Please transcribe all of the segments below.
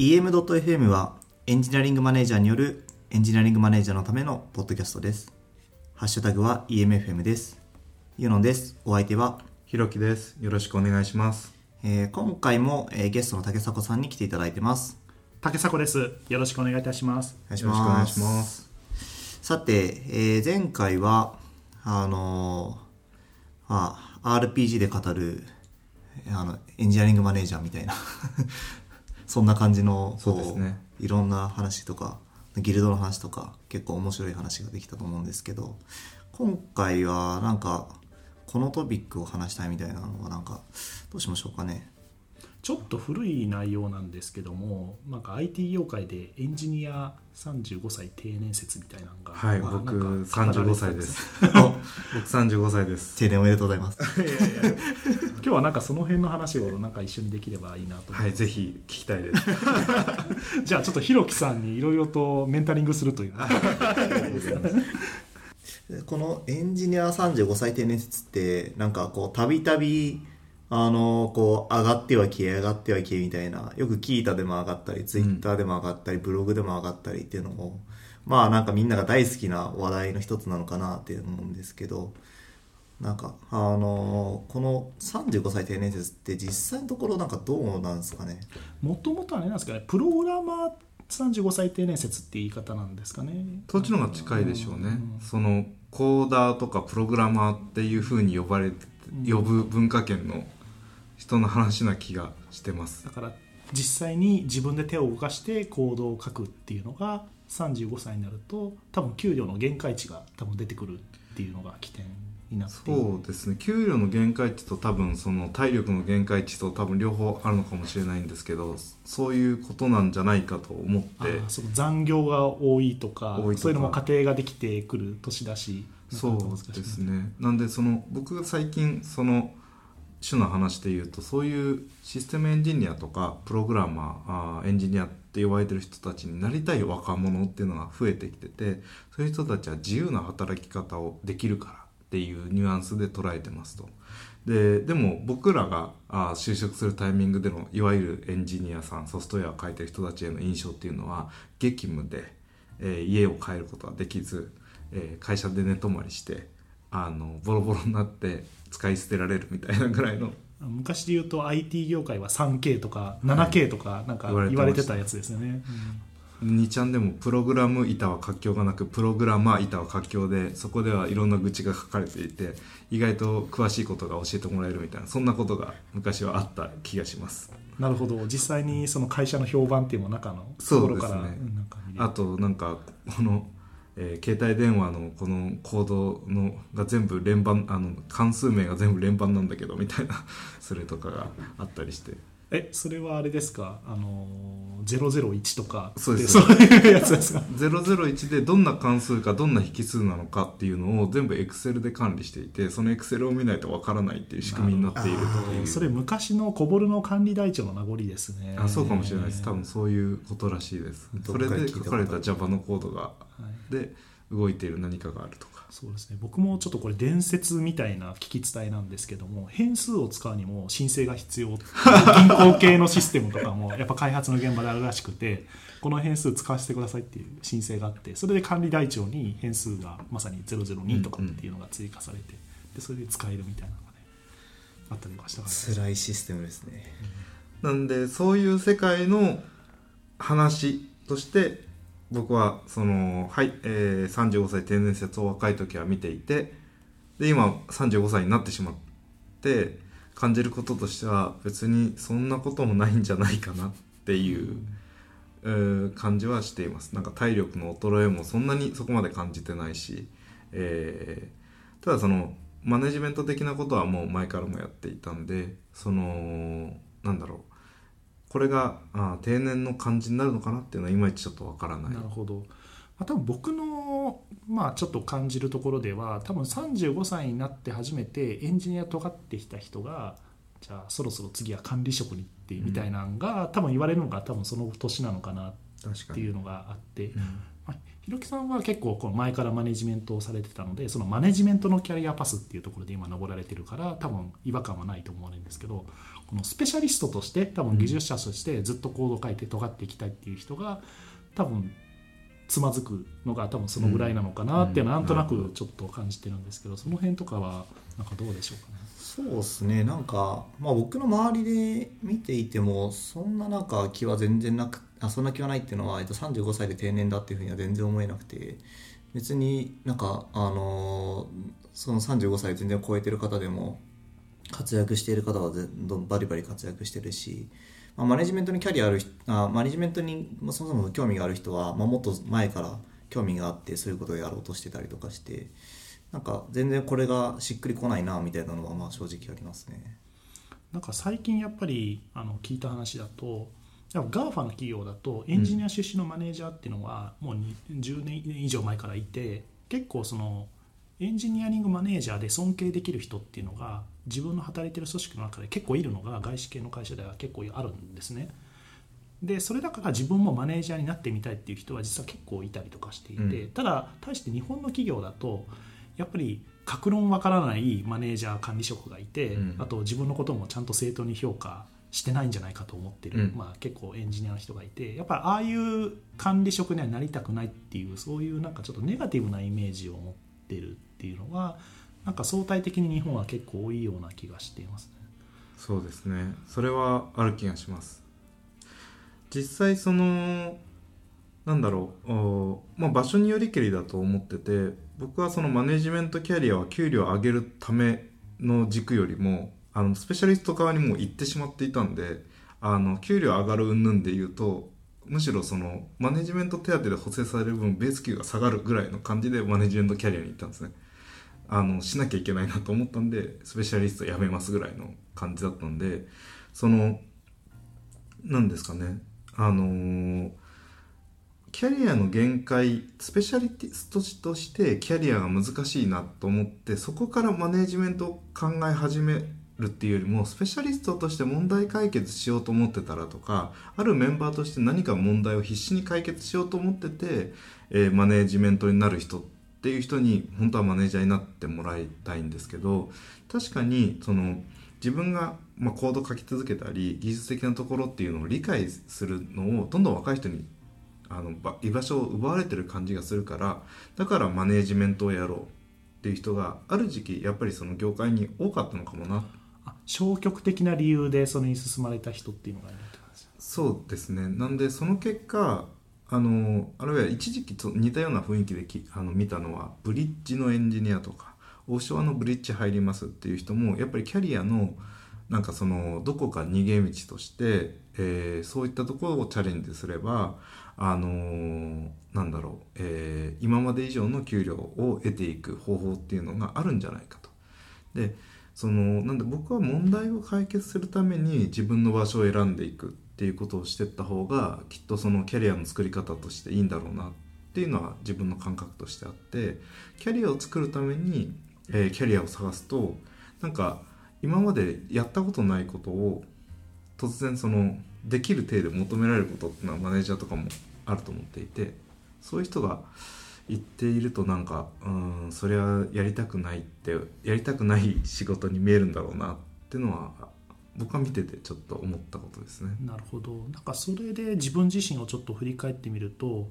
EM.FM はエンジニアリングマネージャーによるエンジニアリングマネージャーのためのポッドキャストです。ハッシュタグは EMFM です。ユノンです。お相手は、ひろきです。よろしくお願いします。えー今回も、えーゲストの竹迫さんに来ていただいてます。竹迫です。よろしくお願いいたします。よろしくお願。いします。さて、えー前回は、あのーまあ、RPG で語る、あの、エンジニアリングマネージャーみたいな、そんな感じの、そうですねいろんな話とか、ギルドの話とか、結構面白い話ができたと思うんですけど、今回はなんか、このトピックを話したいみたいなのはなんか、どうしましょうかね。ちょっと古い内容なんですけども、なんか IT 業界でエンジニア35歳定年説みたいなのが、はい、まあ僕なんか語られ35てたん歳です。僕35歳です。定年おめでとうございます。いやいや今日はなんかその辺の話をなんか一緒にできればいいなとはい、ぜひ聞きたいです。じゃあちょっとひろきさんにいろいろとメンタリングするというこのエンジニア35歳定年説ってなんかこうたびたびあのこう上がっては消え上がっては消えみたいなよく聞いたでも上がったりツイッターでも上がったり、ブログでも上がったりっていうのもまあなんかみんなが大好きな話題の一つなのかなって思うんですけどなんかあのこの35歳定年説って実際のところなんかどうなんですかね？もともとはあれなんですかねプログラマー35歳定年説って言い方なんですかね？そっちの方が近いでしょうね。ん。その、コーダーとかプログラマーっていう風に呼ばれて、呼ぶ文化圏の人の話な気がしてます。だ。から実際に自分で手を動かして行動を書くっていうのが35歳になると多分給料の限界値が多分出てくるっていうのが起点になってそうですね。給料の限界値と多分その体力の限界値と多分両方あるのかもしれないんですけどそういうことなんじゃないかと思って。その残業が多いとかそういうのも家庭ができてくる年だしそうですね。なんでその僕が最近その種の話で言うとそういうシステムエンジニアとかプログラマーあーエンジニアって呼ばれてる人たちになりたい若者っていうのが増えてきててそういう人たちは自由な働き方をできるからっていうニュアンスで捉えてますと。ででも僕らがあ就職するタイミングでのいわゆるエンジニアさんソフトウェアを書いてる人たちへの印象っていうのは激務で、えー家を帰ることができず、えー会社で寝泊まりしてあのボロボロになって使い捨てられるみたいなぐらいの。昔で言うと IT 業界は 3K とか 7K とかなんか言われてた。やつですよね、2ちゃんでもプログラム板は活況がなくプログラマー板は活況でそこではいろんな愚痴が書かれていて意外と詳しいことが教えてもらえるみたいなそんなことが昔はあった気がします。なるほど。実際にその会社の評判っていうのも中のところからそうですねうあとなんかこの、えー携帯電話のこのコードのが全部連番あの関数名が全部連番なんだけどみたいなそれとかがあったりして。えそれはあれですか？あの001とかそうです。そういうやつですか？001でどんな関数かどんな引数なのかっていうのを全部 Excel で管理していてその Excel を見ないとわからないっていう仕組みになっているっていう。それ昔の小ボルの管理台帳の名残ですね。あそうかもしれないです。多分そういうことらしいです。それで書かれた Java のコードが。はい。で動いている何かがあるとか。そうですね。僕もちょっとこれ伝説みたいな聞き伝えなんですけども変数を使うにも申請が必要銀行系のシステムとかもやっぱ開発の現場であるらしくてこの変数使わせてくださいっていう申請があってそれで管理台帳に変数がまさに002とかっていうのが追加されてでそれで使えるみたいなのがねあったりとかしたから、辛いシステムですね。なんでそういう世界の話として僕はそのはい、えー、35歳定年説を若い時は見ていてで今35歳になってしまって感じることとしては別にそんなこともないんじゃないかなっていう、えー感じはしています。なんか体力の衰えもそんなにそこまで感じてないし、えーただそのマネジメント的なことはもう前からもやっていたんでそのなんだろうこれがあ定年の感じになるのかなっていうのはいまいちちょっとわからない。なるほど、まあ、多分僕の、まあ、ちょっと感じるところでは多分35歳になって初めてエンジニア尖ってきた人がじゃあそろそろ次は管理職にってみたいなのが、多分言われるのが多分その年なのかなっていうのがあって、うん。ひろきさんは結構この前からマネジメントをされてたのでそのマネジメントのキャリアパスっていうところで今登られてるから多分違和感はないと思われるんですけどこのスペシャリストとして多分技術者としてずっとコードを書いて尖っていきたいっていう人が多分つまずくのが多分そのぐらいなのかなっていうのはなんとなくちょっと感じてるんですけどその辺とかはなんかどうでしょうかね？そうですね。なんか、まあ、僕の周りで見ていてもそんななんか気は全然なくあそんな気はないっていうのは、えっと、35歳で定年だっていうふうには全然思えなくて別になんかあのその35歳全然超えてる方でも活躍している方はどんバリバリ活躍してるし、まあ、マネジメントにキャリアある人あマネジメントにそもそも興味がある人は、まあ、もっと前から興味があってそういうことをやろうとしてたりとかしてなんか全然これがしっくりこないなみたいなのはまあ正直ありますね。なんか最近やっぱりあの聞いた話だとやっぱ GAFA の企業だとエンジニア出身のマネージャーっていうのはもう10年以上前からいて結構そのエンジニアリングマネージャーで尊敬できる人っていうのが自分の働いてる組織の中で結構いるのが外資系の会社では結構あるんですね。でそれだから自分もマネージャーになってみたいっていう人は実は結構いたりとかしていて、うん。ただ対して日本の企業だとやっぱり格論わからないマネージャー管理職がいて、うん。あと自分のこともちゃんと正当に評価してないんじゃないかと思ってる、うん。まあ、結構エンジニアの人がいてやっぱりああいう管理職にはなりたくないっていうそういうなんかちょっとネガティブなイメージを持ってるっていうのがなんか相対的に日本は結構多いような気がしていますね。そうですね。それはある気がします。実際そのなんだろうまあ、場所によりけりだと思ってて僕はそのマネジメントキャリアは給料を上げるための軸よりもあのスペシャリスト側にも行ってしまっていたんであの給料上がる云々で言うとむしろそのマネジメント手当で補正される分ベース給が下がるぐらいの感じでマネジメントキャリアに行ったんですね。あのしなきゃいけないなと思ったんでスペシャリスト辞めますぐらいの感じだったんでその何ですかね。あのーキャリアの限界スペシャリストとしてキャリアが難しいなと思ってそこからマネージメントを考え始めるっていうよりもスペシャリストとして問題解決しようと思ってたらとかあるメンバーとして何か問題を必死に解決しようと思ってて、えーマネージメントになる人っていう人に本当はマネージャーになってもらいたいんですけど確かにその自分が、まあ、コード書き続けたり技術的なところっていうのを理解するのをどんどん若い人にあのば居場所を奪われてる感じがするからだからマネージメントをやろうっていう人がある時期やっぱりその業界に多かったのかもな。あ消極的な理由でそれに進まれた人っていうのがいるって感じですそうですね。なんでその結果あのあるいは一時期と似たような雰囲気であの見たのはブリッジのエンジニアとかオフショアのブリッジ入りますっていう人もやっぱりキャリアのなんかそのどこか逃げ道として、えーそういったところをチャレンジすればあのーなんだろう、えー今まで以上の給料を得ていく方法っていうのがあるんじゃないかと。でそのなんで僕は問題を解決するために自分の場所を選んでいくていうことをしてった方がきっとそのキャリアの作り方としていいんだろうなっていうのは自分の感覚としてあってキャリアを作るために、えーキャリアを探すとなんか今までやったことないことを突然そのできる程度求められることっていうのはマネージャーとかもあると思っていてそういう人が言っているとなんかうんそれはやりたくないってやりたくない仕事に見えるんだろうなっていうのは僕は見ててちょっと思ったことですね。なるほどなんかそれで自分自身をちょっと振り返ってみると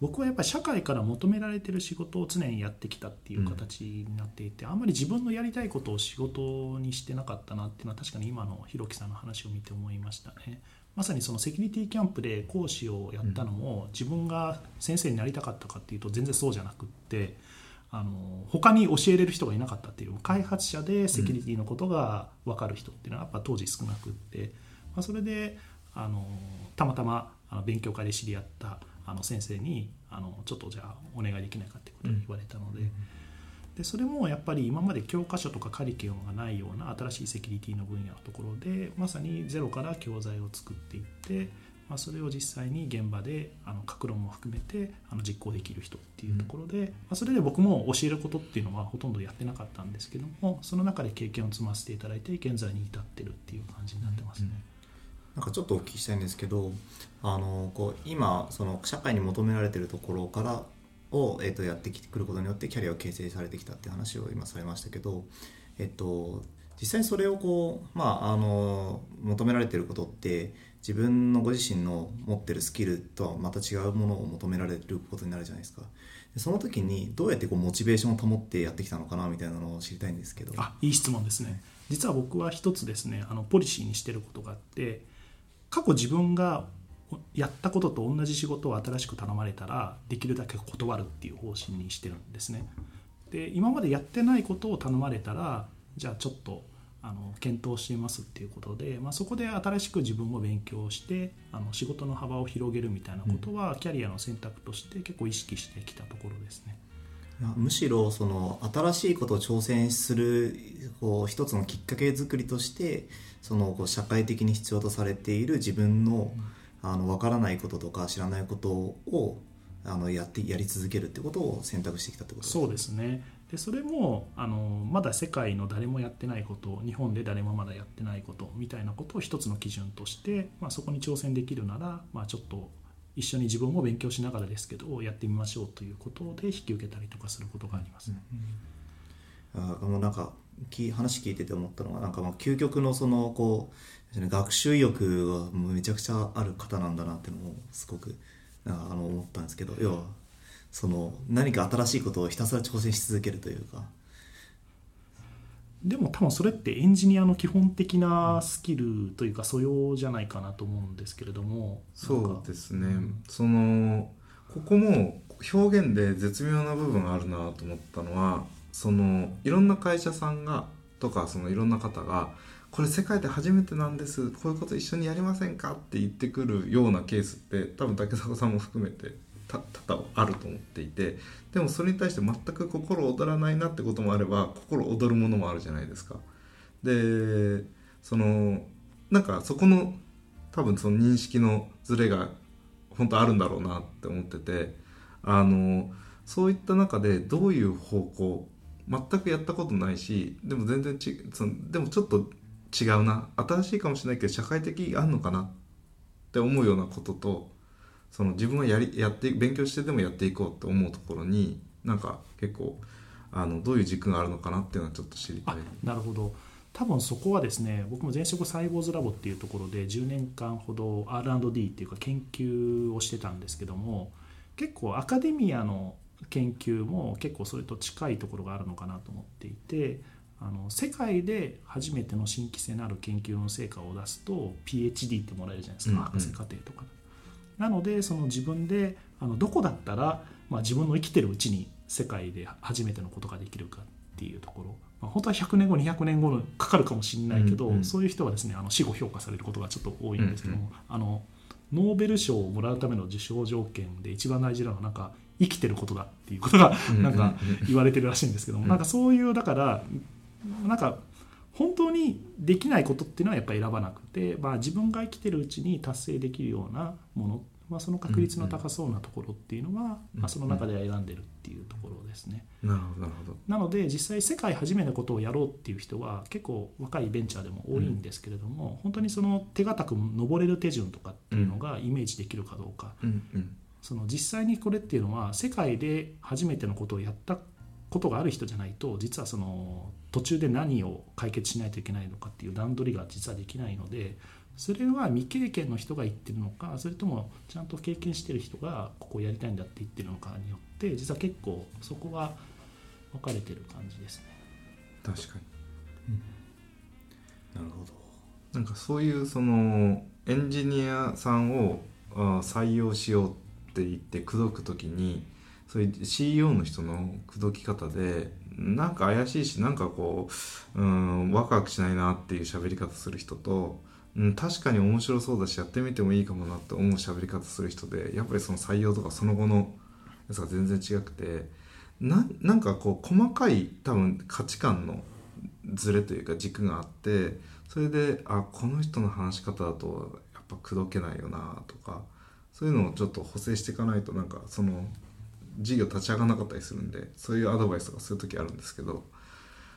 僕はやっぱり社会から求められてる仕事を常にやってきたっていう形になっていて、あんまり自分のやりたいことを仕事にしてなかったなっていうのは確かに今のひろきさんの話を見て思いましたねまさにそのセキュリティキャンプで講師をやったのも、自分が先生になりたかったかっていうと全然そうじゃなくってあの他に教えれる人がいなかったっていう開発者でセキュリティのことが分かる人っていうのはやっぱ当時少なくって、まあ、それであのたまたまあの勉強会で知り合ったあの先生にあのちょっとじゃあお願いできないかっていうことを言われたので,、でそれもやっぱり今まで教科書とかカリキュラムがないような新しいセキュリティの分野のところでまさにゼロから教材を作っていって、まあ、それを実際に現場であの各論も含めてあの実行できる人っていうところで、まあ、それで僕も教えることっていうのはほとんどやってなかったんですけどもその中で経験を積ませていただいて現在に至ってるっていう感じになってますね。なんかちょっとお聞きしたいんですけどあのこう今その社会に求められてるところからを、えっとやってきてくることによってキャリアを形成されてきたっていう話を今されましたけど、えっと、実際にそれをこう、まあ、あの求められてることって自分のご自身の持ってるスキルとはまた違うものを求められることになるじゃないですか。その時にどうやってこうモチベーションを保ってやってきたのかなみたいなのを知りたいんですけど。あいい質問ですね。実は僕は一つですねあのポリシーにしてることがあって過去自分がやったことと同じ仕事を新しく頼まれたらできるだけ断るっていう方針にしてるんですね。で今までやってないことを頼まれたらじゃあちょっとあの検討していますっていうことで、まあ、そこで新しく自分も勉強してあの仕事の幅を広げるみたいなことは、キャリアの選択として結構意識してきたところですね。むしろその新しいことを挑戦するこう一つのきっかけ作りとしてそのこう社会的に必要とされている自分の,、あの分からないこととか知らないことをあのやってやり続けるってことを選択してきたってことですそうですねでそれもあのまだ世界の誰もやってないこと日本で誰もまだやってないことみたいなことを一つの基準として、まあ、そこに挑戦できるなら、まあ、ちょっと一緒に自分も勉強しながらですけどやってみましょうということで引き受けたりとかすることがありますね。あもうなんか話聞いてて思ったのはなんかまあ究極のそのこう学習意欲がもうめちゃくちゃある方なんだなっていうのをすごくあの思ったんですけど要はその何か新しいことをひたすら挑戦し続けるというか。でも多分それってエンジニアの基本的なスキルというか素養じゃないかなと思うんですけれども。そうですね、そのここも表現で絶妙な部分があるなと思ったのはそのいろんな会社さんがとかそのいろんな方がこれ世界で初めてなんです。こういうこと一緒にやりませんか？って言ってくるようなケースって多分竹迫さんも含めて多々あると思っていてでもそれに対して全く心躍らないなってこともあれば心躍るものもあるじゃないですか。でそのなんかそこの多分その認識のズレが本当あるんだろうなって思っててあのそういった中でどういう方向全くやったことないしでも全然ちそのでもちょっと違うな新しいかもしれないけど社会的あんのかなって思うようなこととその自分はやりやって勉強してでもやっていこうって思うところになんか結構あのどういう軸があるのかなっていうのはちょっと知りたい。なるほど。多分そこはですね僕も前職サイボーズラボっていうところで10年間ほど R&D っていうか研究をしてたんですけども結構アカデミアの研究も結構それと近いところがあるのかなと思っていてあの世界で初めての新規性のある研究の成果を出すと PhD ってもらえるじゃないですか、うんうん、博士課程とか。なのでその自分であのどこだったら、まあ、自分の生きてるうちに世界で初めてのことができるかっていうところ、まあ、本当は100年後200年後のかかるかもしれないけど、うんうん、そういう人はですねあの死後評価されることがちょっと多いんですけども、うんうん、あのノーベル賞をもらうための受賞条件で一番大事なのはなんか生きてることだっていうことがなんか言われてるらしいんですけども、なんかそういうだからなんか本当にできないことっていうのはやっぱり選ばなくて、まあ、自分が生きてるうちに達成できるようなものまあ、その確率の高そうなところっていうのは、まあ、その中では選んでるっていうところですね。なるほどなので実際世界初めのことをやろうっていう人は結構若いベンチャーでも多いんですけれども、うん、本当にその手堅く登れる手順とかっていうのがイメージできるかどうか、その実際にこれっていうのは世界で初めてのことをやったことがある人じゃないと実はその途中で何を解決しないといけないのかっていう段取りが実はできないのでそれは未経験の人が言ってるのかそれともちゃんと経験してる人がここをやりたいんだって言ってるのかによって実は結構そこは分かれてる感じですね。確かに、うん、なるほど。なんかそういうそのエンジニアさんを採用しようって言って口説く時にそういう CEO の人の口説き方でなんか怪しいしなんかこううんワクワクしないなっていう喋り方する人とうん、確かに面白そうだしやってみてもいいかもなって思う喋り方する人でやっぱりその採用とかその後のやつが全然違くてななんかこう細かい多分価値観のズレというか軸があってそれであこの人の話し方だとやっぱ口説けないよなとかそういうのをちょっと補正していかないとなんかその事業立ち上がらなかったりするんでそういうアドバイスとかする時あるんですけど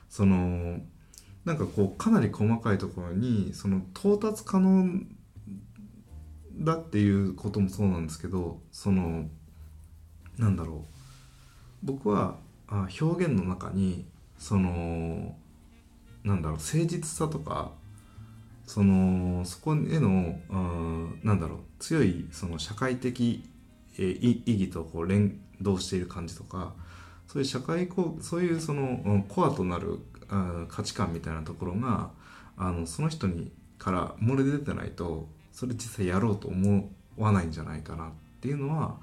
そのなんかこうかなり細かいところにその到達可能だっていうこともそうなんですけどそのなんだろう。僕は表現の中にそのなんだろう誠実さとかそのそこへの、うん、なんだろう強いその社会的、えー意意義とこう連動している感じとかそういう社会こうそういうその、うんコアとなる、うん価値観みたいなところがあのその人にから漏れ出てないとそれ実際やろうと思わないんじゃないかなっていうのは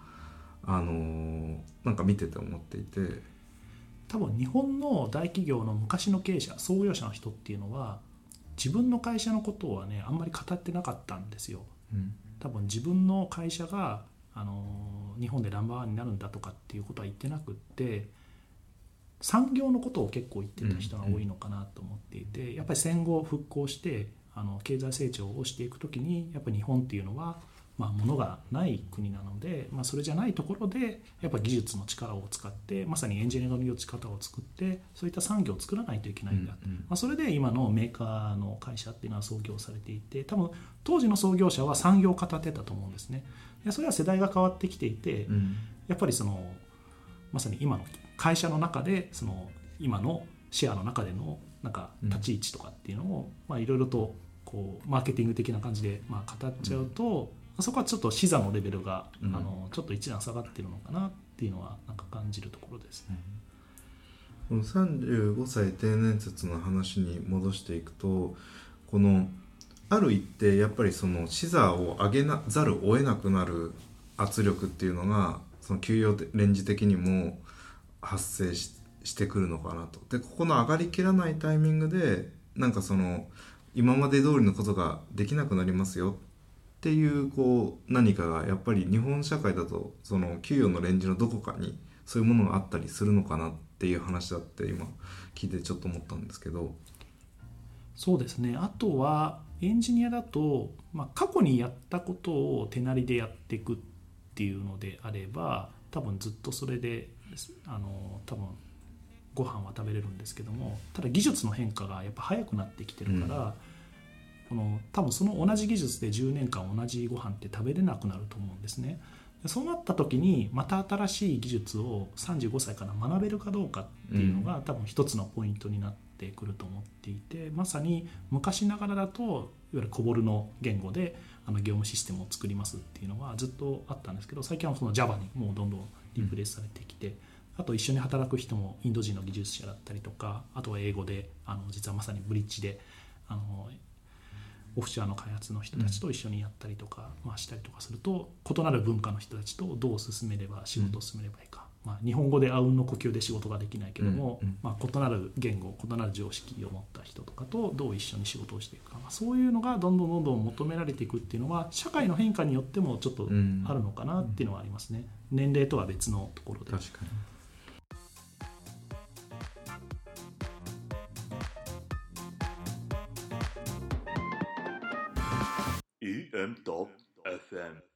あのーなんか見てて思っていて。多分日本の大企業の昔の経営者創業者の人っていうのは自分の会社のことはねあんまり語ってなかったんですようん多分自分の会社が、あの日本でナンバーワンになるんだとかっていうことは言ってなくって産業のことを結構言ってた人が多いのかなと思っていて、やっぱり戦後復興してあの経済成長をしていく時にやっぱり日本っていうのは、まあ、物がない国なので、まあ、それじゃないところでやっぱ技術の力を使ってまさにエンジニアの力を作ってそういった産業を作らないといけないんだ、うんうん。まあ、それで今のメーカーの会社っていうのは創業されていて多分当時の創業者は産業を語ってたと思うんですねでそれは世代が変わってきていて、うん。やっぱりそのまさに今の会社の中でその今のシェアの中でのなんか立ち位置とかっていうのをまあいろいろとこうマーケティング的な感じでまあ語っちゃうと、そこはちょっと視座のレベルが、うん。あのちょっと一段下がってるのかなっていうのはなんか感じるところですね。この35歳定年説の話に戻していくとこのある一定やっぱりその視座を上げなざるを得なくなる圧力っていうのがその給与レンジ的にも発生ししてくるのかなと。でここの上がりきらないタイミングでなんかその今まで通りのことができなくなりますよっていうこう何かがやっぱり日本社会だとその給与のレンジのどこかにそういうものがあったりするのかなっていう話だって今聞いてちょっと思ったんですけど。そうですね。あとはエンジニアだと、まあ、過去にやったことを手なりでやっていくっていうのであれば多分ずっとそれであの多分ご飯は食べれるんですけどもただ技術の変化がやっぱ早くなってきてるから、この多分その同じ技術で10年間同じご飯って食べれなくなると思うんですね。でそうなった時にまた新しい技術を35歳から学べるかどうかっていうのが、多分一つのポイントになってくると思っていてまさに昔ながらだといわゆるコボルの言語であの業務システムを作りますっていうのはずっとあったんですけど最近はその Java にもうどんどんリプレイされてきて、あと一緒に働く人もインド人の技術者だったりとかあとは英語であの実はまさにブリッジであのオフショアの開発の人たちと一緒にやったりとか、まあ、したりとかすると異なる文化の人たちとどう進めれば仕事を進めればいいか、まあ、日本語であうんの呼吸で仕事ができないけども、うんうん。まあ、異なる言語異なる常識を持った人とかとどう一緒に仕事をしていくか、まあ、そういうのがどんどんどんどん求められていくっていうのは社会の変化によってもちょっとうん。あるのかなっていうのはありますね、年齢とは別のところで。確かに。ら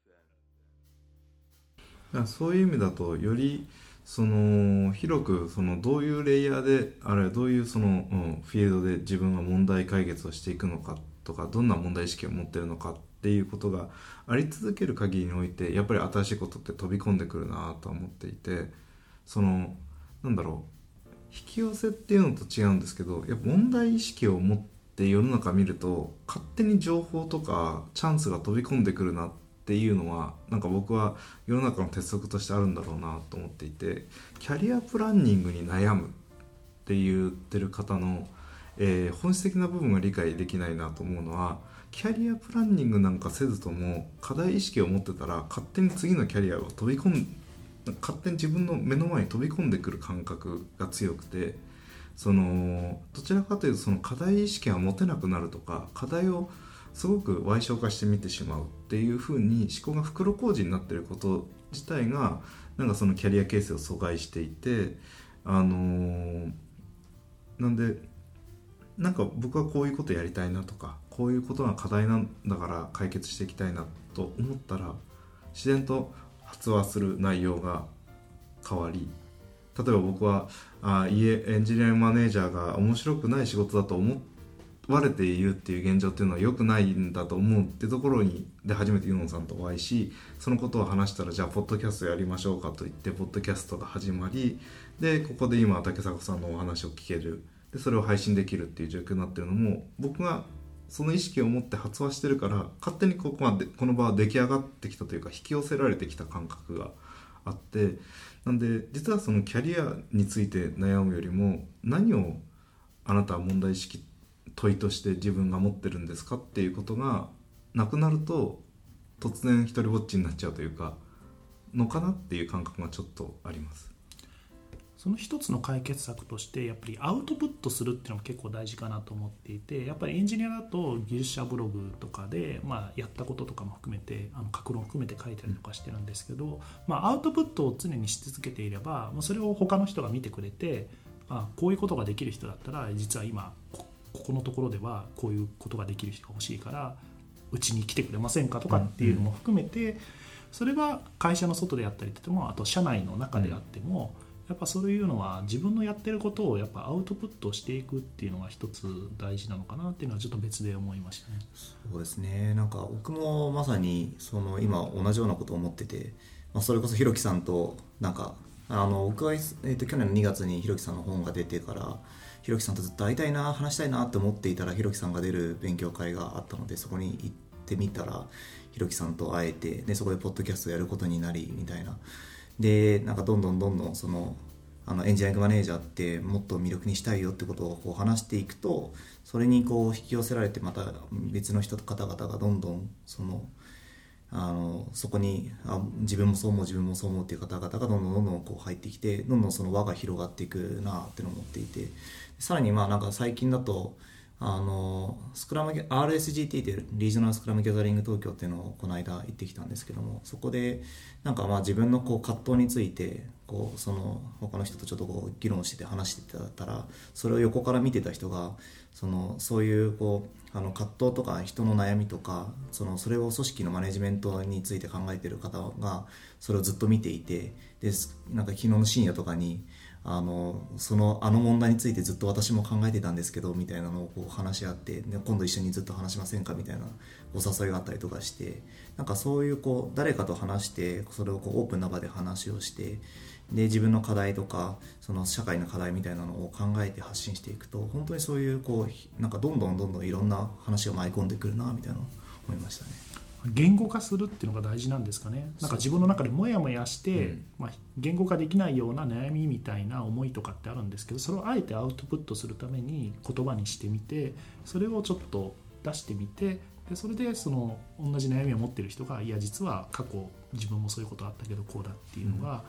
そういう意味だとよりその広くそのどういうレイヤーであるいはどういうその、うん、フィールドで自分が問題解決をしていくのかとかどんな問題意識を持ってるのかっていうことがあり続ける限りにおいてやっぱり新しいことって飛び込んでくるなとは思っていてそのなんだろう引き寄せっていうのと違うんですけどやっぱ問題意識を持って世の中見ると勝手に情報とかチャンスが飛び込んでくるなってていうのはなんか僕は世の中の鉄則としてあるんだろうなと思っていてキャリアプランニングに悩むって言ってる方の、えー本質的な部分が理解できないなと思うのはキャリアプランニングなんかせずとも課題意識を持ってたら勝手に次のキャリアを飛び込ん勝手に自分の目の前に飛び込んでくる感覚が強くてそのどちらかというとその課題意識が持てなくなるとか課題をすごく歪小化して見てしまう。っていうふうに思考が袋小路になってること自体がなんかそのキャリア形成を阻害していてあのーなんでなんか僕はこういうことやりたいなとかこういうことが課題なんだから解決していきたいなと思ったら自然と発話する内容が変わり例えば僕はあ家エンジニアマネージャーが面白くない仕事だと思ってれているっていう現状っていうのは良くないんだと思うってところにで初めてユノンさんとお会いしそのことを話したらじゃあポッドキャストやりましょうかと言ってポッドキャストが始まりでここで今竹迫さんのお話を聞ける。でそれを配信できるっていう状況になってるのも僕がその意識を持って発話してるから勝手にここまでこの場は出来上がってきたというか引き寄せられてきた感覚があってなんで実はそのキャリアについて悩むよりも何をあなたは問題意識って問いとして自分が持ってるんですかっていうことがなくなると突然一人ぼっちになっちゃうというかのかなっていう感覚がちょっとあります。その一つの解決策としてやっぱりアウトプットするっていうのも結構大事かなと思っていてやっぱりエンジニアだと技術者ブログとかで、まあ、やったこととかも含めてあの格論を含めて書いたりとかしてるんですけど、まあ、アウトプットを常にし続けていればもうそれを他の人が見てくれてあこういうことができる人だったら実は今こここのところではこういうことができる人が欲しいからうちに来てくれませんかとかっていうのも含めて、それは会社の外でやったりともあと社内の中であっても、やっぱそういうのは自分のやってることをやっぱアウトプットしていくっていうのが一つ大事なのかなっていうのはちょっと別で思いましたね。そうですねなんか僕もまさにその今同じようなことを思ってて、まあ、それこそひろきさんとなんかあの僕は、えー、と去年の2月にひろきさんの本が出てからひろきさんとずっと会いたいな話したいなって思っていたらひろきさんが出る勉強会があったのでそこに行ってみたらひろきさんと会えてでそこでポッドキャストやることになりみたいな。でなんかどんどんどんどんそのあのエンジニアリングマネージャーってもっと魅力にしたいよってことをこう話していくとそれにこう引き寄せられてまた別の人方々がどんどんそのあのそこにあ自分もそう思う自分もそう思うっていう方々がどんどんどんどんこう入ってきてどんどんその輪が広がっていくなっての思っていて。さらにまあなんか最近だとあのスクラム RSGT っていうリージョナルスクラムギャザリング東京っていうのをこの間行ってきたんですけどもそこでなんかまあ自分のこう葛藤についてこうその他の人とちょっとこう議論してて話してたらそれを横から見てた人がそのそういうこうあの葛藤とか人の悩みとかそのそれを組織のマネジメントについて考えてる方がそれをずっと見ていてでなんか昨日の深夜とかにあのそのあの問題についてずっと私も考えてたんですけどみたいなのをこう話し合ってで今度一緒にずっと話しませんかみたいなお誘いがあったりとかしてなんかそういうこう誰かと話してそれをこうオープンな場で話をしてで自分の課題とかその社会の課題みたいなのを考えて発信していくと本当にそういうこうなんかどんどんどんどんいろんな話が舞い込んでくるなみたいな思いましたね。言語化するっていうのが大事なんですかね。なんか自分の中でモヤモヤして、うん。まあ、言語化できないような悩みみたいな思いとかってあるんですけどそれをあえてアウトプットするために言葉にしてみてそれをちょっと出してみてでそれでその同じ悩みを持ってる人がいや実は過去自分もそういうことあったけどこうだっていうのが、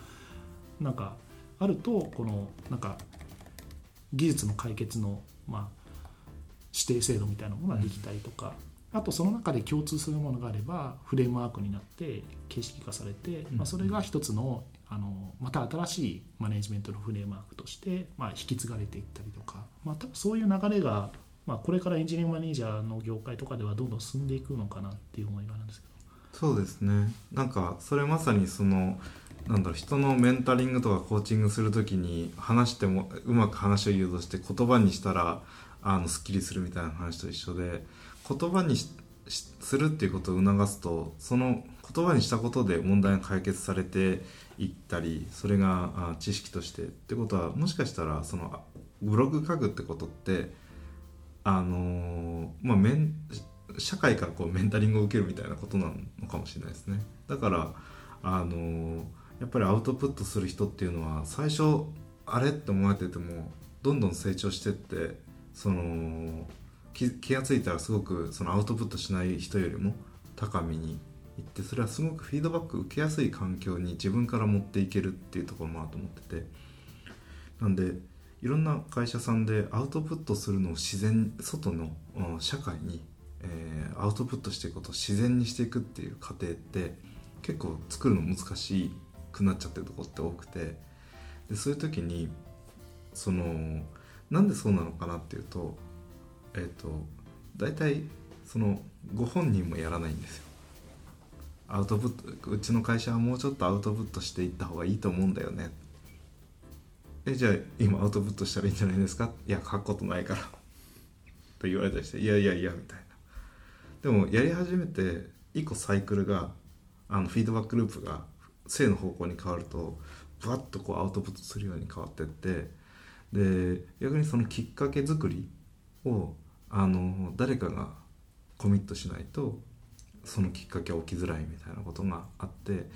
なんかあるとこのなんか技術の解決の、まあ、指定制度みたいなものができたりとか、あとその中で共通するものがあればフレームワークになって形式化されて、まあ、それが一つのあのまた新しいマネジメントのフレームワークとして、まあ、引き継がれていったりとか、まあ、多分そういう流れが、まあ、これからエンジニアマネージャーの業界とかではどんどん進んでいくのかなっていう思いがあるんですけど。そうですねなんかそれまさにそのなんだろう人のメンタリングとかコーチングするときに話してもうまく話を誘導して言葉にしたらあのすっきりするみたいな話と一緒で言葉にするっていうことを促すとその言葉にしたことで問題が解決されていったりそれが知識としてってことはもしかしたらそのブログ書くってことってあのまあメン社会からこうメンタリングを受けるみたいなことなのかもしれないですね。だからあのやっぱりアウトプットする人っていうのは最初あれって思われててもどんどん成長してってその気が付いたらすごくそのアウトプットしない人よりも高みに行ってそれはすごくフィードバック受けやすい環境に自分から持っていけるっていうところもあると思ってて。なんでいろんな会社さんでアウトプットするのを自然外の社会に、えーアウトプットしていくことを自然にしていくっていう過程って結構作るの難しくなっちゃってるとこって多くて。でそういう時にそのなんでそうなのかなっていうとえっ、と大体そのご本人もやらないんですよ。アウトプットうちの会社はもうちょっとアウトプットしていった方がいいと思うんだよね。えじゃあ今アウトプットしたらいいんじゃないですか？いや書くことないから。と言われたりしていやいやいやみたいな。でもやり始めて一個サイクルがあのフィードバックループが正の方向に変わるとブワッとこうアウトプットするように変わってってで逆にそのきっかけ作りをあの誰かがコミットしないとそのきっかけは起きづらいみたいなことがあって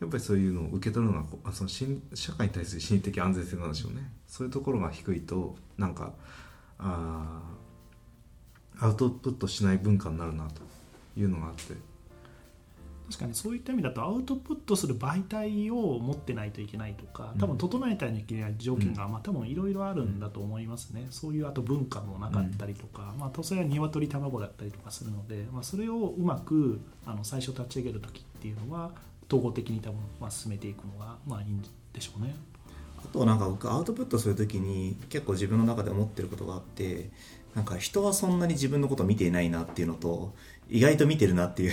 やっぱりそういうのを受け取るのがその社会に対する心理的安全性なんでしょうね。そういうところが低いとなんかあアウトプットしない文化になるなというのがあって。確かにそういった意味だとアウトプットする媒体を持ってないといけないとか多分整えたいといけない条件が、まあ、多分いろいろあるんだと思いますね、そういうあと文化もなかったりとか、まあ、それは鶏卵だったりとかするので、まあ、それをうまくあの最初立ち上げる時っていうのは統合的に多分、まあ、進めていくのが、まあ、いいんでしょうね。あとなんか僕アウトプットするときに結構自分の中で思ってることがあってなんか人はそんなに自分のことを見ていないなっていうのと意外と見てるなっていう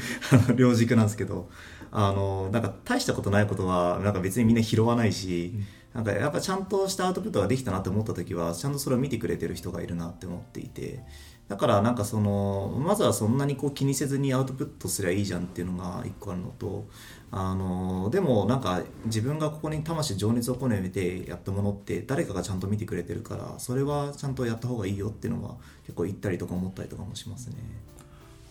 両軸なんですけどあのなんか大したことないことはなんか別にみんな拾わないし、なんかやっぱちゃんとしたアウトプットができたなって思った時はちゃんとそれを見てくれてる人がいるなって思っていてだからなんかそのまずはそんなにこう気にせずにアウトプットすりゃいいじゃんっていうのが一個あるのとあのでもなんか自分がここに魂情熱を込めてやったものって誰かがちゃんと見てくれてるからそれはちゃんとやった方がいいよっていうのは結構言ったりとか思ったりとかもしますね。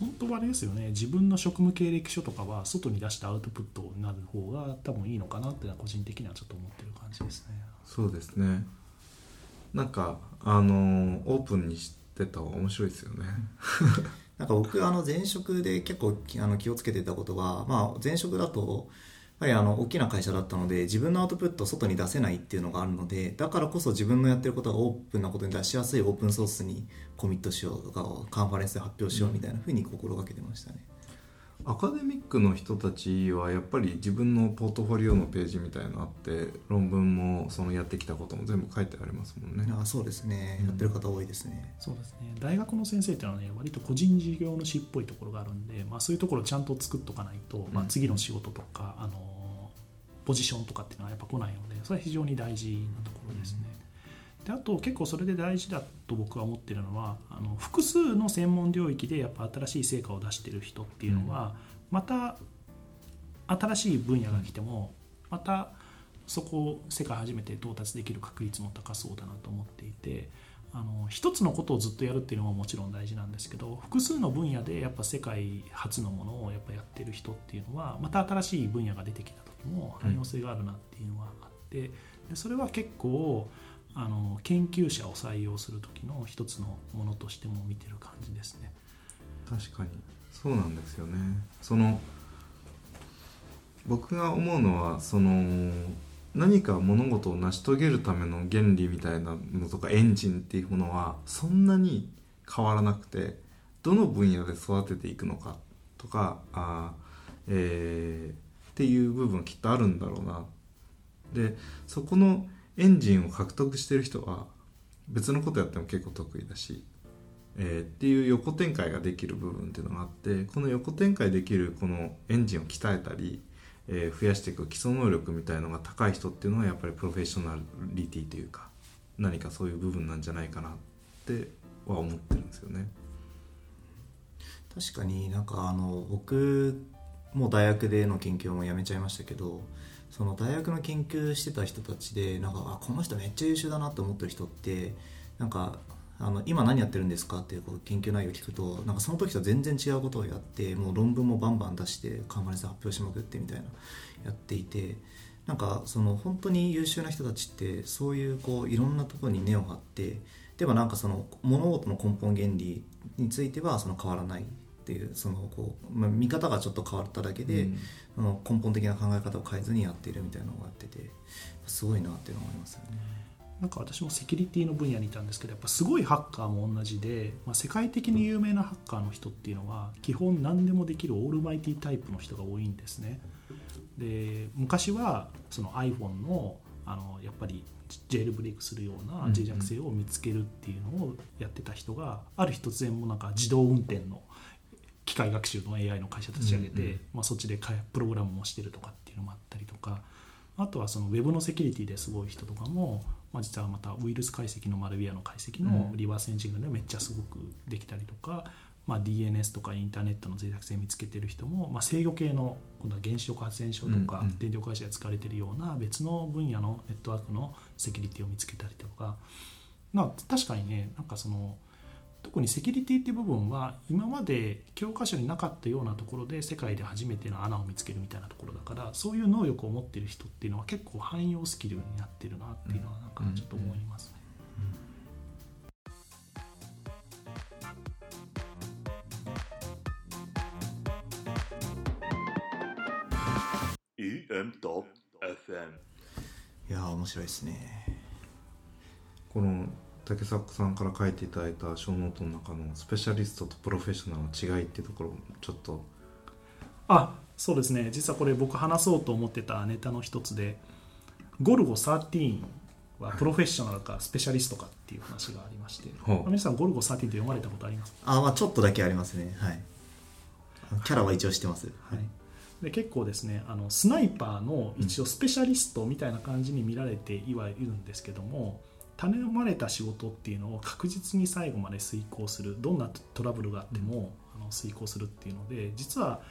本当はあれですよね。自分の職務経歴書とかは外に出したアウトプットになる方が多分いいのかなっていうのは個人的にはちょっと思ってる感じですね。そうですね。なんかあのオープンにしてた方が面白いですよね。なんか僕あの前職で結構きあの気をつけてたことは、まあ、前職だとやはりあの大きな会社だったので自分のアウトプットを外に出せないっていうのがあるのでだからこそ自分のやってることがオープンなことに出しやすいオープンソースにコミットしようとかカンファレンスで発表しようみたいなふうに心がけてましたね。アカデミックの人たちはやっぱり自分のポートフォリオのページみたいなのあって論文もそのやってきたことも全部書いてありますもんね。あそうですね、うん。やってる方多いですね。そうですね。大学の先生っていうのはね割と個人事業主っぽいところがあるんで、まあ、そういうところをちゃんと作っとかないと、まあ、次の仕事とか、あのポジションとかっていうのはやっぱ来ないのでそれは非常に大事なところですね。であと結構それで大事だと僕は思ってるのはあの複数の専門領域でやっぱ新しい成果を出してる人っていうのは、また新しい分野が来てもまたそこを世界初めて到達できる確率も高そうだなと思っていてあの一つのことをずっとやるっていうのももちろん大事なんですけど複数の分野でやっぱ世界初のものをやっぱやってる人っていうのはまた新しい分野が出てきた時も汎用性があるなっていうのはあって、でそれは結構あの研究者を採用する時の一つのものとしても見てる感じですね。確かに。そうなんですよね。その僕が思うのはその何か物事を成し遂げるための原理みたいなのとかエンジンっていうものはそんなに変わらなくてどの分野で育てていくのかとかあ、えーっていう部分きっとあるんだろうな。でそこのエンジンを獲得してる人は別のことやっても結構得意だしえーっていう横展開ができる部分っていうのがあってこの横展開できるこのエンジンを鍛えたり、えー増やしていく基礎能力みたいのが高い人っていうのはやっぱりプロフェッショナリティというか何かそういう部分なんじゃないかなっては思ってるんですよね。確かになんかあの僕も大学での研究もやめちゃいましたけどその大学の研究してた人たちでなんかあこの人めっちゃ優秀だなって思ってる人ってなんかあの今何やってるんですかっていうこう研究内容を聞くとなんかその時と全然違うことをやってもう論文もバンバン出してカンファレンスで発表しまくってみたいなやっていてなんかその本当に優秀な人たちってそういうこういろんなところに根を張ってでもなんかその物事の根本原理についてはその変わらないっていうそのこう、まあ、見方がちょっと変わっただけで、うん根本的な考え方を変えずにやっているみたいなのがあっててすごいなっていうのがありますよね。なんか私もセキュリティの分野にいたんですけどやっぱすごいハッカーも同じで、まあ、世界的に有名なハッカーの人っていうのは基本何でもできるオールマイティタイプの人が多いんですね。で昔はその iPhone のあのやっぱりジェールブレイクするような脆弱性を見つけるっていうのをやってた人がある日突然もうなんか自動運転の機械学習の AI の会社立ち上げて、うんうん。まあ、そっちで開プログラムもしてるとかっていうのもあったりとかあとはそのウェブのセキュリティですごい人とかもまあ、実はまたウイルス解析のマルウェアの解析のリバースエンジニアでめっちゃすごくできたりとか、まあ、DNS とかインターネットの脆弱性見つけてる人も、まあ、制御系の今度は原子力発電所とか電力会社で使われているような別の分野のネットワークのセキュリティを見つけたりとか、まあ、確かにねなんかその特にセキュリティっていう部分は今まで教科書になかったようなところで世界で初めての穴を見つけるみたいなところだからそういう能力を持ってる人っていうのは結構汎用スキルになってるなっていうのはなんかちょっと思いますね。EM.FM いやー面白いですね。この竹作さんから書いていただいたショーノートの中のスペシャリストとプロフェッショナルの違いっていうところをちょっと。あそうですね。実はこれ僕話そうと思ってたネタの一つでゴルゴ13はプロフェッショナルかスペシャリストかっていう話がありまして、ほう。皆さんゴルゴ13って読まれたことあります？かあまあちょっとだけありますね。はい。キャラは一応知ってます。はい、で結構ですねあのスナイパーの一応スペシャリストみたいな感じに見られていはいるんですけども頼まれた仕事っていうのを確実に最後まで遂行するどんなトラブルがあっても、あの遂行するっていうので実は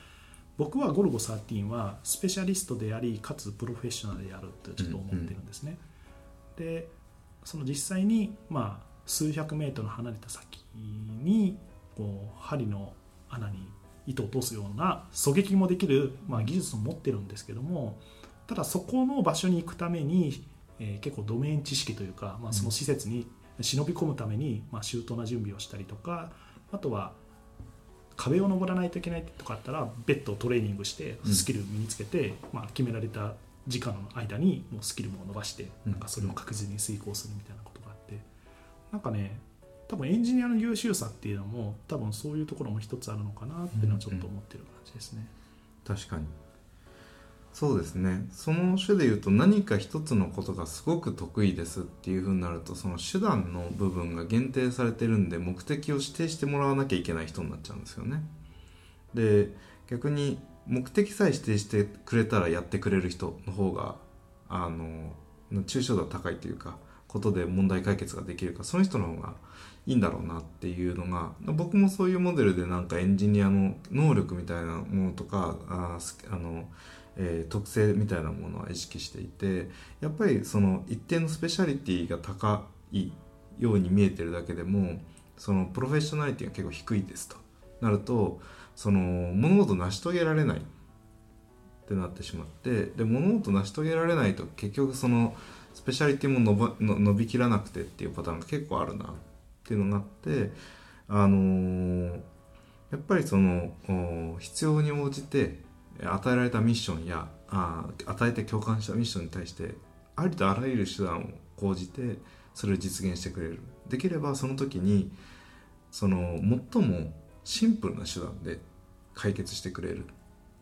僕はゴルゴ13はスペシャリストでありかつプロフェッショナルであるってちょっと思ってるんですね、でその実際にまあ数百メートル離れた先にこう針の穴に糸を通すような狙撃もできる、まあ、技術を持ってるんですけどもただそこの場所に行くために、えー結構ドメイン知識というか、まあ、その施設に忍び込むために、まあ、周到な準備をしたりとかあとは壁を登らないといけないとかあったらベッドをトレーニングしてうん。スキルを身につけて、まあ、決められた時間の間にもうスキルも伸ばしてうん。なんかそれを確実に遂行するみたいなことがあってなんかね多分エンジニアの優秀さっていうのも多分そういうところも一つあるのかなっていうのはちょっと思ってる感じですね。確かにそうですね。その種で言うと何か一つのことがすごく得意ですっていうふうになるとその手段の部分が限定されてるんで目的を指定してもらわなきゃいけない人になっちゃうんですよね。で逆に目的さえ指定してくれたらやってくれる人の方があの抽象度が高いというかことで問題解決ができるかその人の方がいいんだろうなっていうのが僕もそういうモデルでなんかエンジニアの能力みたいなものとかああの、えー特性みたいなものは意識していてやっぱりその一定のスペシャリティが高いように見えてるだけでもそのプロフェッショナリティが結構低いですと。なるとその物事成し遂げられない。ってなってしまってで物事成し遂げられないと結局そのスペシャリティも伸ばの伸びきらなくてっていうパターンが結構あるな。っていうのがあってあのーやっぱりその必要に応じて与えられたミッションやあ与えて共感したミッションに対してありとあらゆる手段を講じてそれを実現してくれる。できればその時にその最もシンプルな手段で解決してくれる。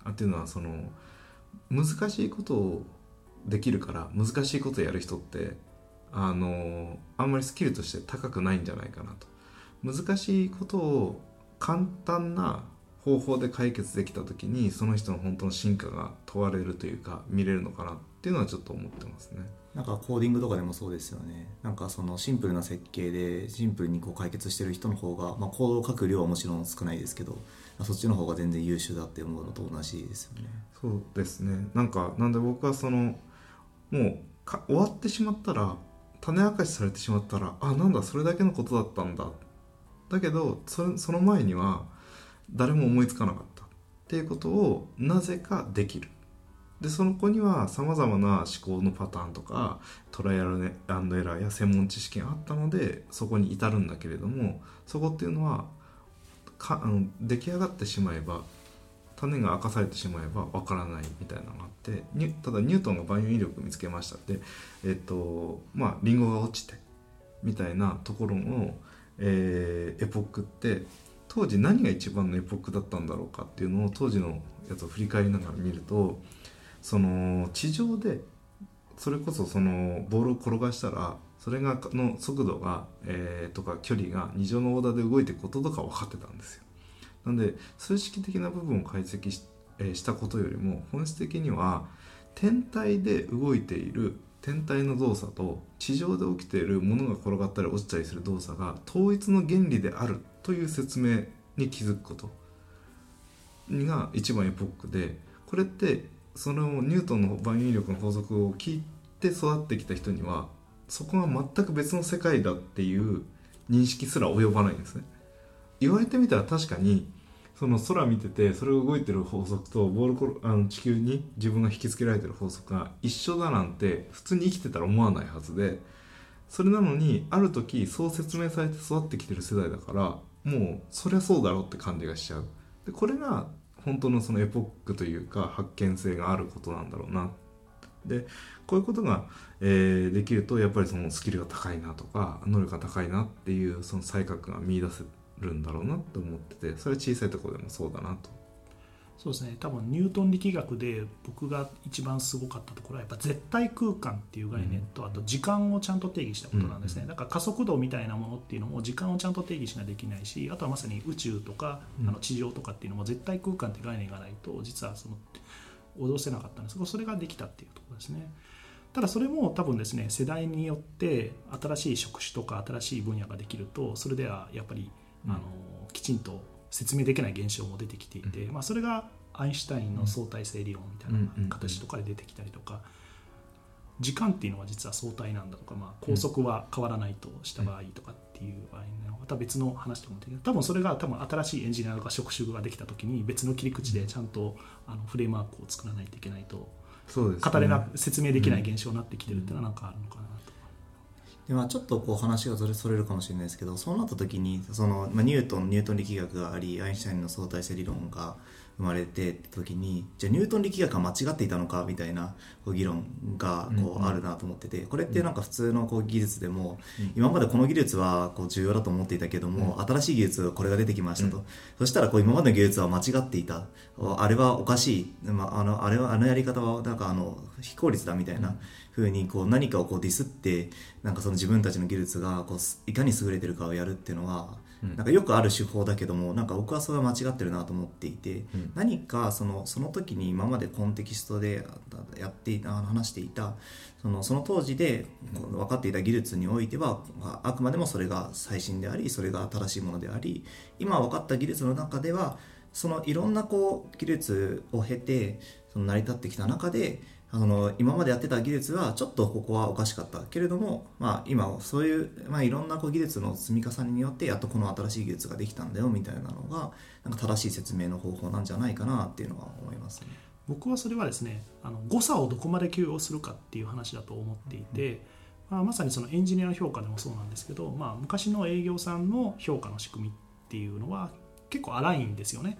っていうのはその難しいことをできるから難しいことをやる人ってあのあんまりスキルとして高くないんじゃないかなと。難しいことを簡単な方法で解決できた時にその人の本当の進化が問われるというか見れるのかなっていうのはちょっと思ってますね。なんかコーディングとかでもそうですよね。なんかそのシンプルな設計でシンプルにこう解決してる人の方が、まあ、コードを書く量はもちろん少ないですけどそっちの方が全然優秀だって思うのと同じですよね。そうですね。なんかなんで僕はそのもうか終わってしまったら種明かしされてしまったらあなんだそれだけのことだったんだ。だけどその前には誰も思いつかなかった。っていうことをなぜかできる。でその子にはさまざまな思考のパターンとかトライアルエラーや専門知識があったのでそこに至るんだけれどもそこっていうのはかあの出来上がってしまえば種が明かされてしまえばわからないみたいなのがあってただニュートンが万有引力を見つけましたってえっとまあリンゴが落ちてみたいなところの、えーエポックって当時何が一番のエポックだったんだろうかっていうのを当時のやつを振り返りながら見るとその地上でそれこそそのボールを転がしたらそれがの速度が、えーとか距離が二乗のオーダーで動いていくこととか分かってたんですよ。なんで数式的な部分を解析し,、えーしたことよりも本質的には天体で動いている天体の動作と地上で起きているものが転がったり落ちたりする動作が統一の原理であるという説明に気づくこと。が一番エポックでこれってそのニュートンの万有引力の法則を聞いて育ってきた人にはそこが全く別の世界だっていう認識すら及ばないんですね。言われてみたら確かにその空見ててそれが動いてる法則とボールコロあの地球に自分が引きつけられてる法則が一緒だなんて普通に生きてたら思わないはずでそれなのにある時そう説明されて育ってきてる世代だからもうそりゃそうだろうって感じがしちゃう。でこれが本当のそのエポックというか発見性があることなんだろうな。でこういうことが、えーできるとやっぱりそのスキルが高いなとか能力が高いなっていうその才覚が見出せるんだろうなと思っててそれは小さいところでもそうだなと。そうですね。多分ニュートン力学で僕が一番すごかったところはやっぱ絶対空間っていう概念と、あと時間をちゃんと定義したことなんですね、だから加速度みたいなものっていうのも時間をちゃんと定義しなできないしあとはまさに宇宙とか、うんあの地上とかっていうのも絶対空間って概念がないと実はその脅せなかったんです。けどそれができたっていうところですね。ただそれも多分ですね世代によって新しい職種とか新しい分野ができるとそれではやっぱり、うんあのきちんと説明できない現象も出てきていて、まあ、それがアインシュタインの相対性理論みたいな形とかで出てきたりとか時間っていうのは実は相対なんだとか、まあ、高速は変わらないとした場合とかっていう場合のまた別の話とかも多分それが多分新しいエンジニアとか職種ができた時に別の切り口でちゃんとあのフレームワークを作らないといけないとそうです、ね、語れな説明できない現象になってきてるっていうのはなんかあるのかなと。でまあ、ちょっとこう話がそれそれるかもしれないですけどそうなった時にその、まあ、ニュートンニュートン力学がありアインシュタインの相対性理論が生まれてって時にじゃあニュートン力学が間違っていたのかみたいなこう議論がこうあるなと思っててこれってなんか普通のこう技術でもうん。今までこの技術はこう重要だと思っていたけども新しい技術これが出てきましたと。うんそしたらこう今までの技術は間違っていた。あれはおかしい、まあ、あのあれはあのやり方はなんかあの非効率だみたいな風にこう何かをこうディスってなんかその自分たちの技術がこうすいかに優れてるかをやるっていうのは、うんなんかよくある手法だけどもなんか僕はそれは間違ってるなと思っていて、うん。何かそのその時に今までコンテキストでやっていた話していたそのその当時で分かっていた技術においてはああくまでもそれが最新でありそれが新しいものであり今分かった技術の中ではそのいろんなこう技術を経てその成り立ってきた中であの今までやってた技術はちょっとここはおかしかったけれども、まあ、今そういう、まあ、いろんなこう技術の積み重ねによってやっとこの新しい技術ができたんだよみたいなのがなんか正しい説明の方法なんじゃないかなっていうのは思いますね。僕はそれはですねあの誤差をどこまで許容するかっていう話だと思っていて、まあ、まさにそのエンジニアの評価でもそうなんですけど、まあ、昔の営業さんの評価の仕組みっていうのは結構荒いんですよね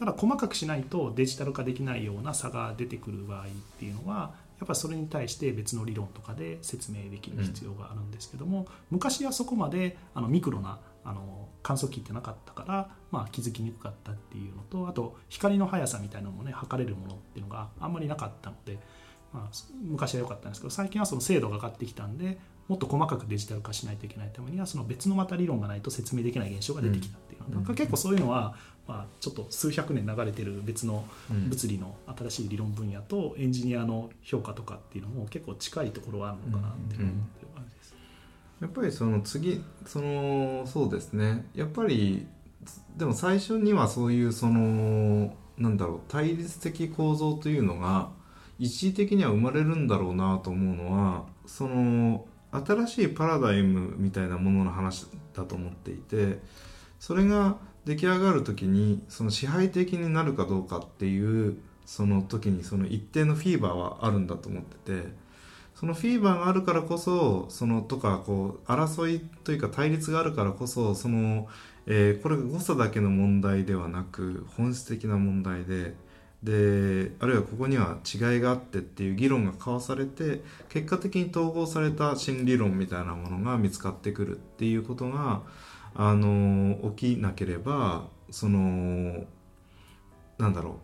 ただ細かくしないとデジタル化できないような差が出てくる場合っていうのはやっぱそれに対して別の理論とかで説明できる必要があるんですけども、昔はそこまであのミクロなあの観測器ってなかったから、まあ、気づきにくかったっていうのとあと光の速さみたいなのもね測れるものっていうのがあんまりなかったので、まあ、昔は良かったんですけど最近はその精度が上がってきたんでもっと細かくデジタル化しないといけないためにはその別のまた理論がないと説明できない現象が出てきたっていうの、うん。なんか結構そういうのは、まあ、ちょっと数百年流れてる別のうん物理の新しい理論分野とエンジニアの評価とかっていうのも結構近いところはあるのかなっていう思ってる感じです。やっぱりその次そのそうですね。やっぱりでも最初にはそういうそのなんだろう対立的構造というのが一時的には生まれるんだろうなと思うのはその新しいパラダイムみたいなものの話だと思っていてそれが出来上がる時にその支配的になるかどうかっていうその時にその一定のフィーバーはあるんだと思っててそのフィーバーがあるからこそそのとかこう争いというか対立があるからこそその、えこれが誤差だけの問題ではなく本質的な問題でであるいはここには違いがあってっていう議論が交わされて結果的に統合された新理論みたいなものが見つかってくるっていうことがあの起きなければそのなんだろう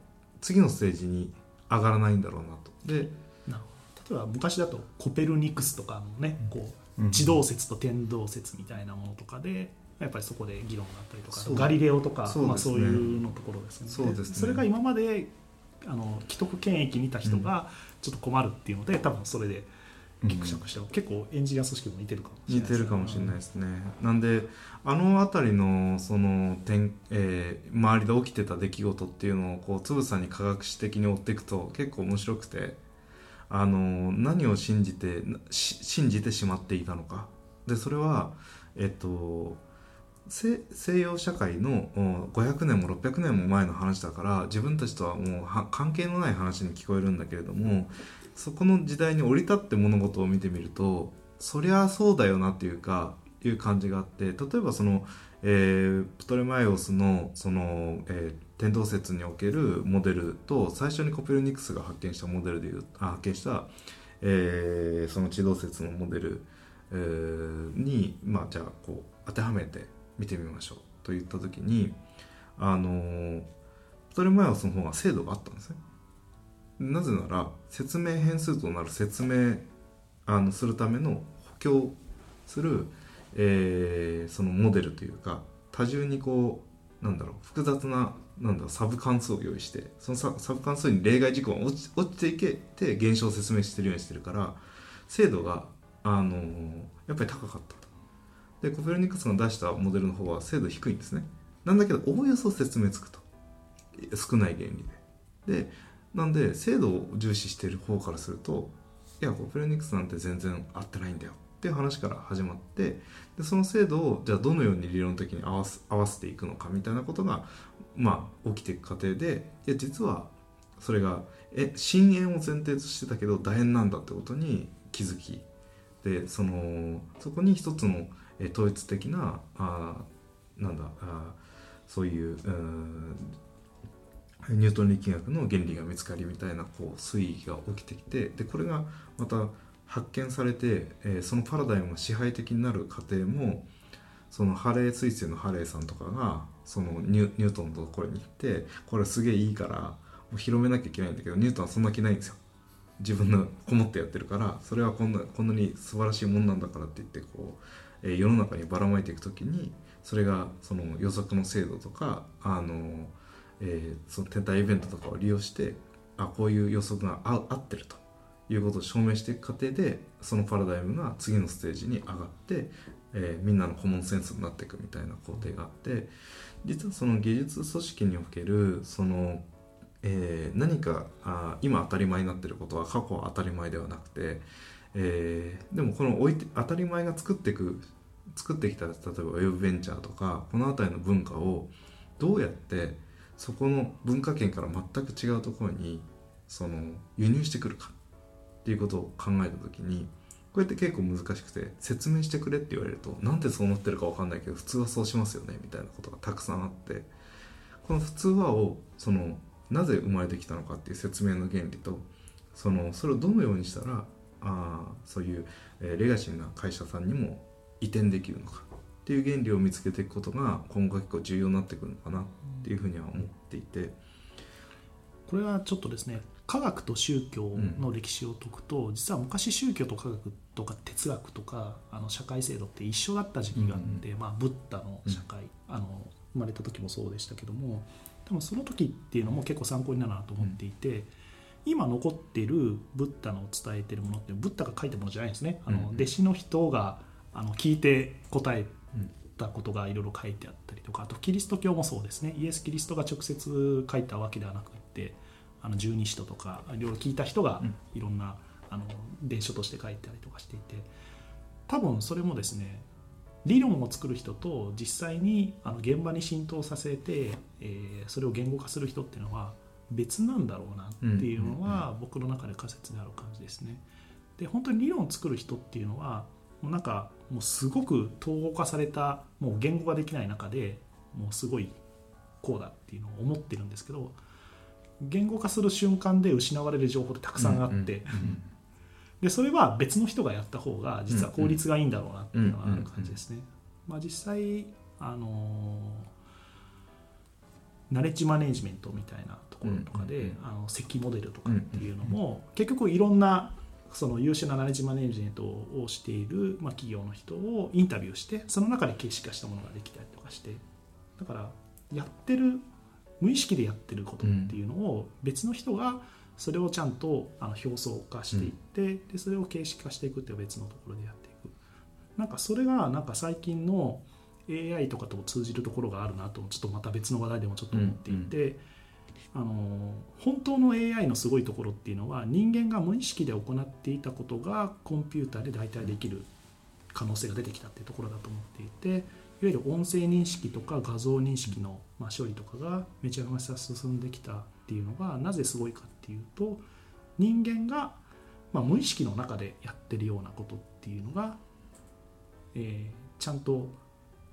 次のステージに上がらないんだろうなと。で例えば昔だとコペルニクスとかのねこううん。地動説と天動説みたいなものとかでやっぱりそこで議論があったりとかガリレオとかそうですね。まあ、そういうのところですよね。そうですね。それが今まであの既得権益にいた人がちょっと困るっていうので多分それでギクシャクした、結構エンジニア組織も似てるかもしれ似ないてるかもしれないですね、なんであの辺りのその点、えー周りで起きてた出来事っていうのをこうつぶさに科学史的に追っていくと結構面白くてあの何を信じてし信じてしまっていたのか。でそれはえっと西洋社会の500年も600年も前の話だから自分たちとはもう関係のない話に聞こえるんだけれどもそこの時代に降り立って物事を見てみるとそりゃそうだよなっていうかいう感じがあって例えばその、えープトレマイオスのその、えー天動説におけるモデルと最初にコペルニクスが発見したモデルでいうあ発見した、えーその地動説のモデル、えーに、まあ、じゃあこう当てはめて見てみましょうといった時にあのプトレマイオスの方が精度があったんですね。なぜなら説明変数となる説明あのするための補強する、えーそのモデルというか多重にこうなんだろう複雑ななんだサブ関数を用意してそのサブ関数に例外事項が落ち落ちていけて現象を説明してるようにしてるから精度が、あのーやっぱり高かった。でコペルニクスが出したモデルの方は精度低いんですね。なんだけどおおよそ説明つくと少ない原理で。でなんで精度を重視している方からするといやコペルニクスなんて全然合ってないんだよっていう話から始まってでその精度をじゃあどのように理論的に合わせ合わせていくのかみたいなことがまあ起きていく過程でいや実はそれがえ深淵を前提としてたけど楕円なんだってことに気づきでそのそこに一つのえ統一的なあなんだあそういううんニュートン力学の原理が見つかりみたいなこう推移が起きてきてでこれがまた発見されて、えーそのパラダイムが支配的になる過程もそのハレー彗星のハレーさんとかがそのニュニュートンのところに行ってこれすげえいいからもう広めなきゃいけないんだけどニュートンはそんな気ないんですよ。自分のこもってやってるからそれはこんなこんなに素晴らしいもんなんだからって言ってこう、世の中にばらまいていくときにそれがその予測の精度とかあの、えーその天体イベントとかを利用してあこういう予測が合ってると。いうことを証明していく過程でそのパラダイムが次のステージに上がって、えーみんなのコモンセンスになっていくみたいな工程があって実はその技術組織におけるその、えー何かあ今当たり前になってることは過去は当たり前ではなくて、えーでもこの置いて当たり前が作っていく作ってきた例えばウェブベンチャーとかこの辺りの文化をどうやってそこの文化圏から全く違うところにその輸入してくるかっていうことを考えた時にこれって結構難しくて説明してくれって言われるとなんでそうなってるか分かんないけど普通はそうしますよねみたいなことがたくさんあってこの普通はをそのなぜ生まれてきたのかっていう説明の原理とそのそれをどのようにしたらあーそういう、えーレガシーな会社さんにも移転できるのかっていう原理を見つけていくことが今後結構重要になってくるのかなっていうふうには思っていて、これはちょっとですね科学と宗教の歴史を解くと、実は昔宗教と科学とか哲学とかあの社会制度って一緒だった時期があって、まあ、ブッダの社会、あの生まれた時もそうでしたけども多分その時っていうのも結構参考になるなと思っていて、今残っているブッダの伝えてるものってブッダが書いたものじゃないんですね。あの、うん弟子の人があの聞いて答えたことがいろいろ書いてあったりとかあとキリスト教もそうですね。イエス・キリストが直接書いたわけではなくってあの十二使徒とかいろいろ聞いた人がうん。いろんな、あの伝書として書いたりとかしていて多分それもですね理論を作る人と実際にあの現場に浸透させて、えーそれを言語化する人っていうのは別なんだろうなっていうのは僕の中で仮説である感じですね。で本当に理論を作る人っていうのはもうなんかもうすごく統合化されたもう言語ができない中でもうすごいこうだっていうのを思ってるんですけど言語化する瞬間で失われる情報ってたくさんあって、でそれは別の人がやった方が実は効率がいいんだろうなっていうのがある感じですね。まあ、実際あのナレッジマネジメントみたいなところとかで、うんうんうん。あの積モデルとかっていうのも、結局いろんなその優秀なナレッジマネジメントをしている、まあ、企業の人をインタビューしてその中で形式化したものができたりとかしてだからやってる無意識でやってることっていうのを別の人がそれをちゃんとあの表層化していって、でそれを形式化していくっていう別のところでやっていく。なんかそれがなんか最近の AI とかとも通じるところがあるなとちょっとまた別の話題でもちょっと思っていて、あの本当の AI のすごいところっていうのは人間が無意識で行っていたことがコンピューターで代替できる可能性が出てきたっていうところだと思っていていわゆる音声認識とか画像認識のま処理とかがめちゃめちゃ進んできたっていうのがなぜすごいかっていうと人間がま無意識の中でやってるようなことっていうのが、えちゃんと、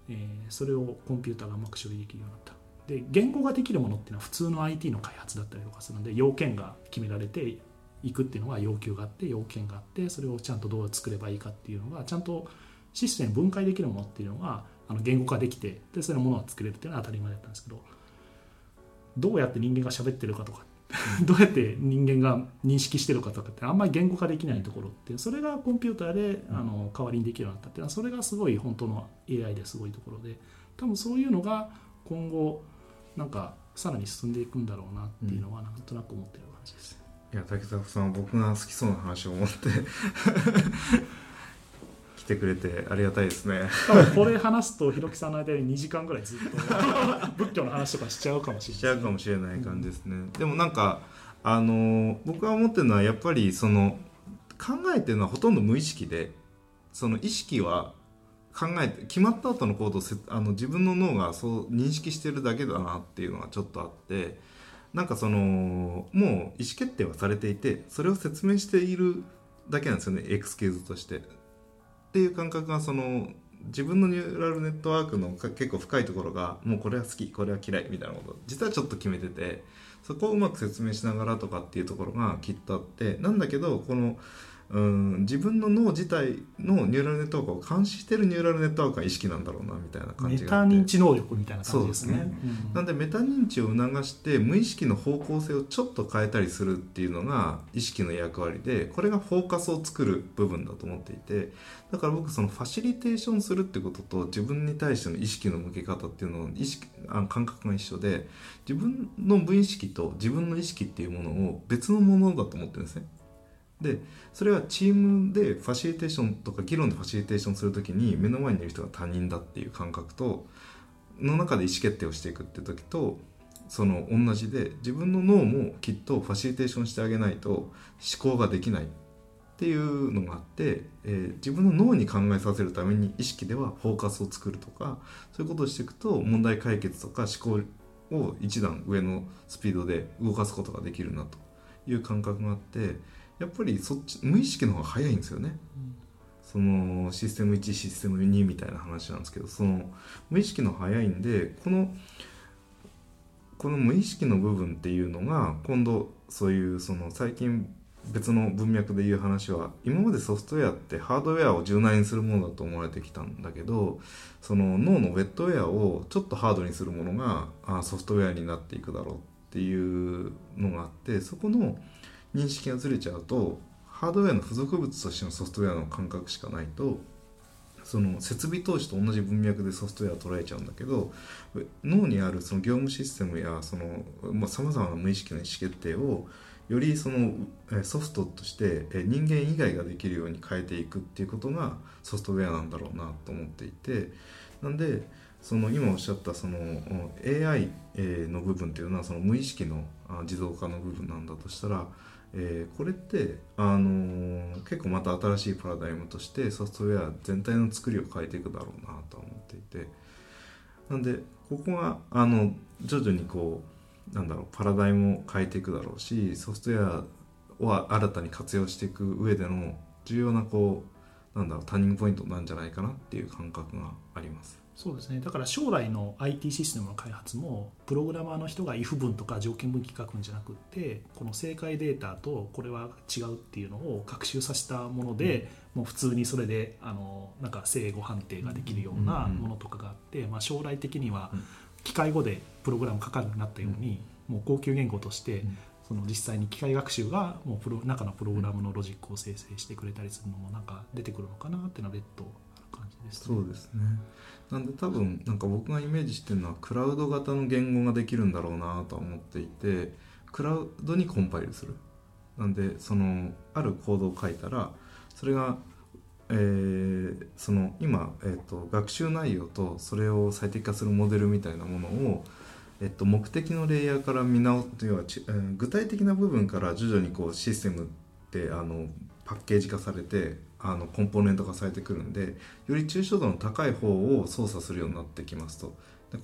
えそれをコンピューターがうまく処理できるようになった。で言語ができるものっていうのは普通の IT の開発だったりとかするので要件が決められていくっていうのは要求があって要件があってそれをちゃんとどう作ればいいかっていうのがちゃんとシステム分解できるものっていうのがあの言語化できてでそれのものが作れるっていうのは当たり前だったんですけどどうやって人間が喋ってるかとか どうやって人間が認識してるかとかってあんまり言語化できないところってそれがコンピューターであの代わりにできるようになったっていうのはそれがすごい本当の AI ですごいところで多分そういうのが今後なんかさらに進んでいくんだろうなっていうのはなんとなく思ってる感じです。いや竹迫さんは僕が好きそうな話を持って 来てくれてありがたいですね。多分これ話すとひろきさんの間に2時間ぐらいずっと仏教の話とかしちゃうかもしれないしちゃうかもしれない感じですね、でもなんかあの僕が思ってるのはやっぱりその考えてるのはほとんど無意識でその意識は考えて決まった後の行動をせあの自分の脳がそう認識してるだけだなっていうのがちょっとあってなんかそのもう意思決定はされていてそれを説明しているだけなんですよねエクスキューズとして。っていう感覚がその自分のニューラルネットワークの結構深いところがもうこれは好きこれは嫌いみたいなこと実はちょっと決めててそこをうまく説明しながらとかっていうところがきっとあってなんだけどこのうん自分の脳自体のニューラルネットワークを監視してるニューラルネットワークが意識なんだろうなみたいな感じがあってタ認知能力みたいな感じですね。そうですなんでメタ認知を促して無意識の方向性をちょっと変えたりするっていうのが意識の役割でこれがフォーカスを作る部分だと思っていてだから僕そのファシリテーションするってことと自分に対しての意識の向け方っていうのを意識あ感覚が一緒で自分の無意識と自分の意識っていうものを別のものだと思ってるんですね。でそれはチームでファシリテーションとか議論でファシリテーションするときに目の前にいる人が他人だっていう感覚との中で意思決定をしていくって時とその同じで自分の脳もきっとファシリテーションしてあげないと思考ができないっていうのがあって、えー自分の脳に考えさせるために意識ではフォーカスを作るとかそういうことをしていくと問題解決とか思考を一段上のスピードで動かすことができるなという感覚があってやっぱりそっち無意識の方が早いんですよね。そのシステム1システム2みたいな話なんですけどその無意識の早いんでこのこの無意識の部分っていうのが今度そういうその最近別の文脈で言う話は今までソフトウェアってハードウェアを柔軟にするものだと思われてきたんだけどその脳のウェットウェアをちょっとハードにするものがあソフトウェアになっていくだろうっていうのがあってそこの認識がずれちゃうとハードウェアの付属物としてのソフトウェアの感覚しかないとその設備投資と同じ文脈でソフトウェアを捉えちゃうんだけど脳にあるその業務システムやさまざ、まな無意識の意思決定をよりそのソフトとして人間以外ができるように変えていくっていうことがソフトウェアなんだろうなと思っていてなんでその今おっしゃったその AI の部分っていうのはその無意識の自動化の部分なんだとしたらえーこれって、あのー結構また新しいパラダイムとしてソフトウェア全体の作りを変えていくだろうなと思っていてなんでここがあの徐々にこうなんだろうパラダイムを変えていくだろうしソフトウェアを新たに活用していく上での重要なこうなんだろうターニングポイントなんじゃないかなっていう感覚があります。そうですね。だから将来の IT システムの開発もプログラマーの人が if 文とか条件分岐書くんじゃなくってこの正解データとこれは違うっていうのを学習させたもので、もう普通にそれであのなんか正誤判定ができるようなものとかがあって、まあ、将来的にはうん。機械語でプログラム書かなくなったように、もう高級言語として、うん。その実際に機械学習がもうプロ中のプログラムのロジックを生成してくれたりするのもなんか出てくるのかなっていうのは別途ある感じですね。そうですねなんで多分なんか僕がイメージしてるのはクラウド型の言語ができるんだろうなとは思っていてクラウドにコンパイルする。なんでそのあるコードを書いたらそれが、えーその今、えー、と学習内容とそれを最適化するモデルみたいなものを、えっと、目的のレイヤーから見直す。要はち、えー具体的な部分から徐々にこうシステムってあのパッケージ化されてあのコンポーネント化されてくるんでより抽象度の高い方を操作するようになってきますと。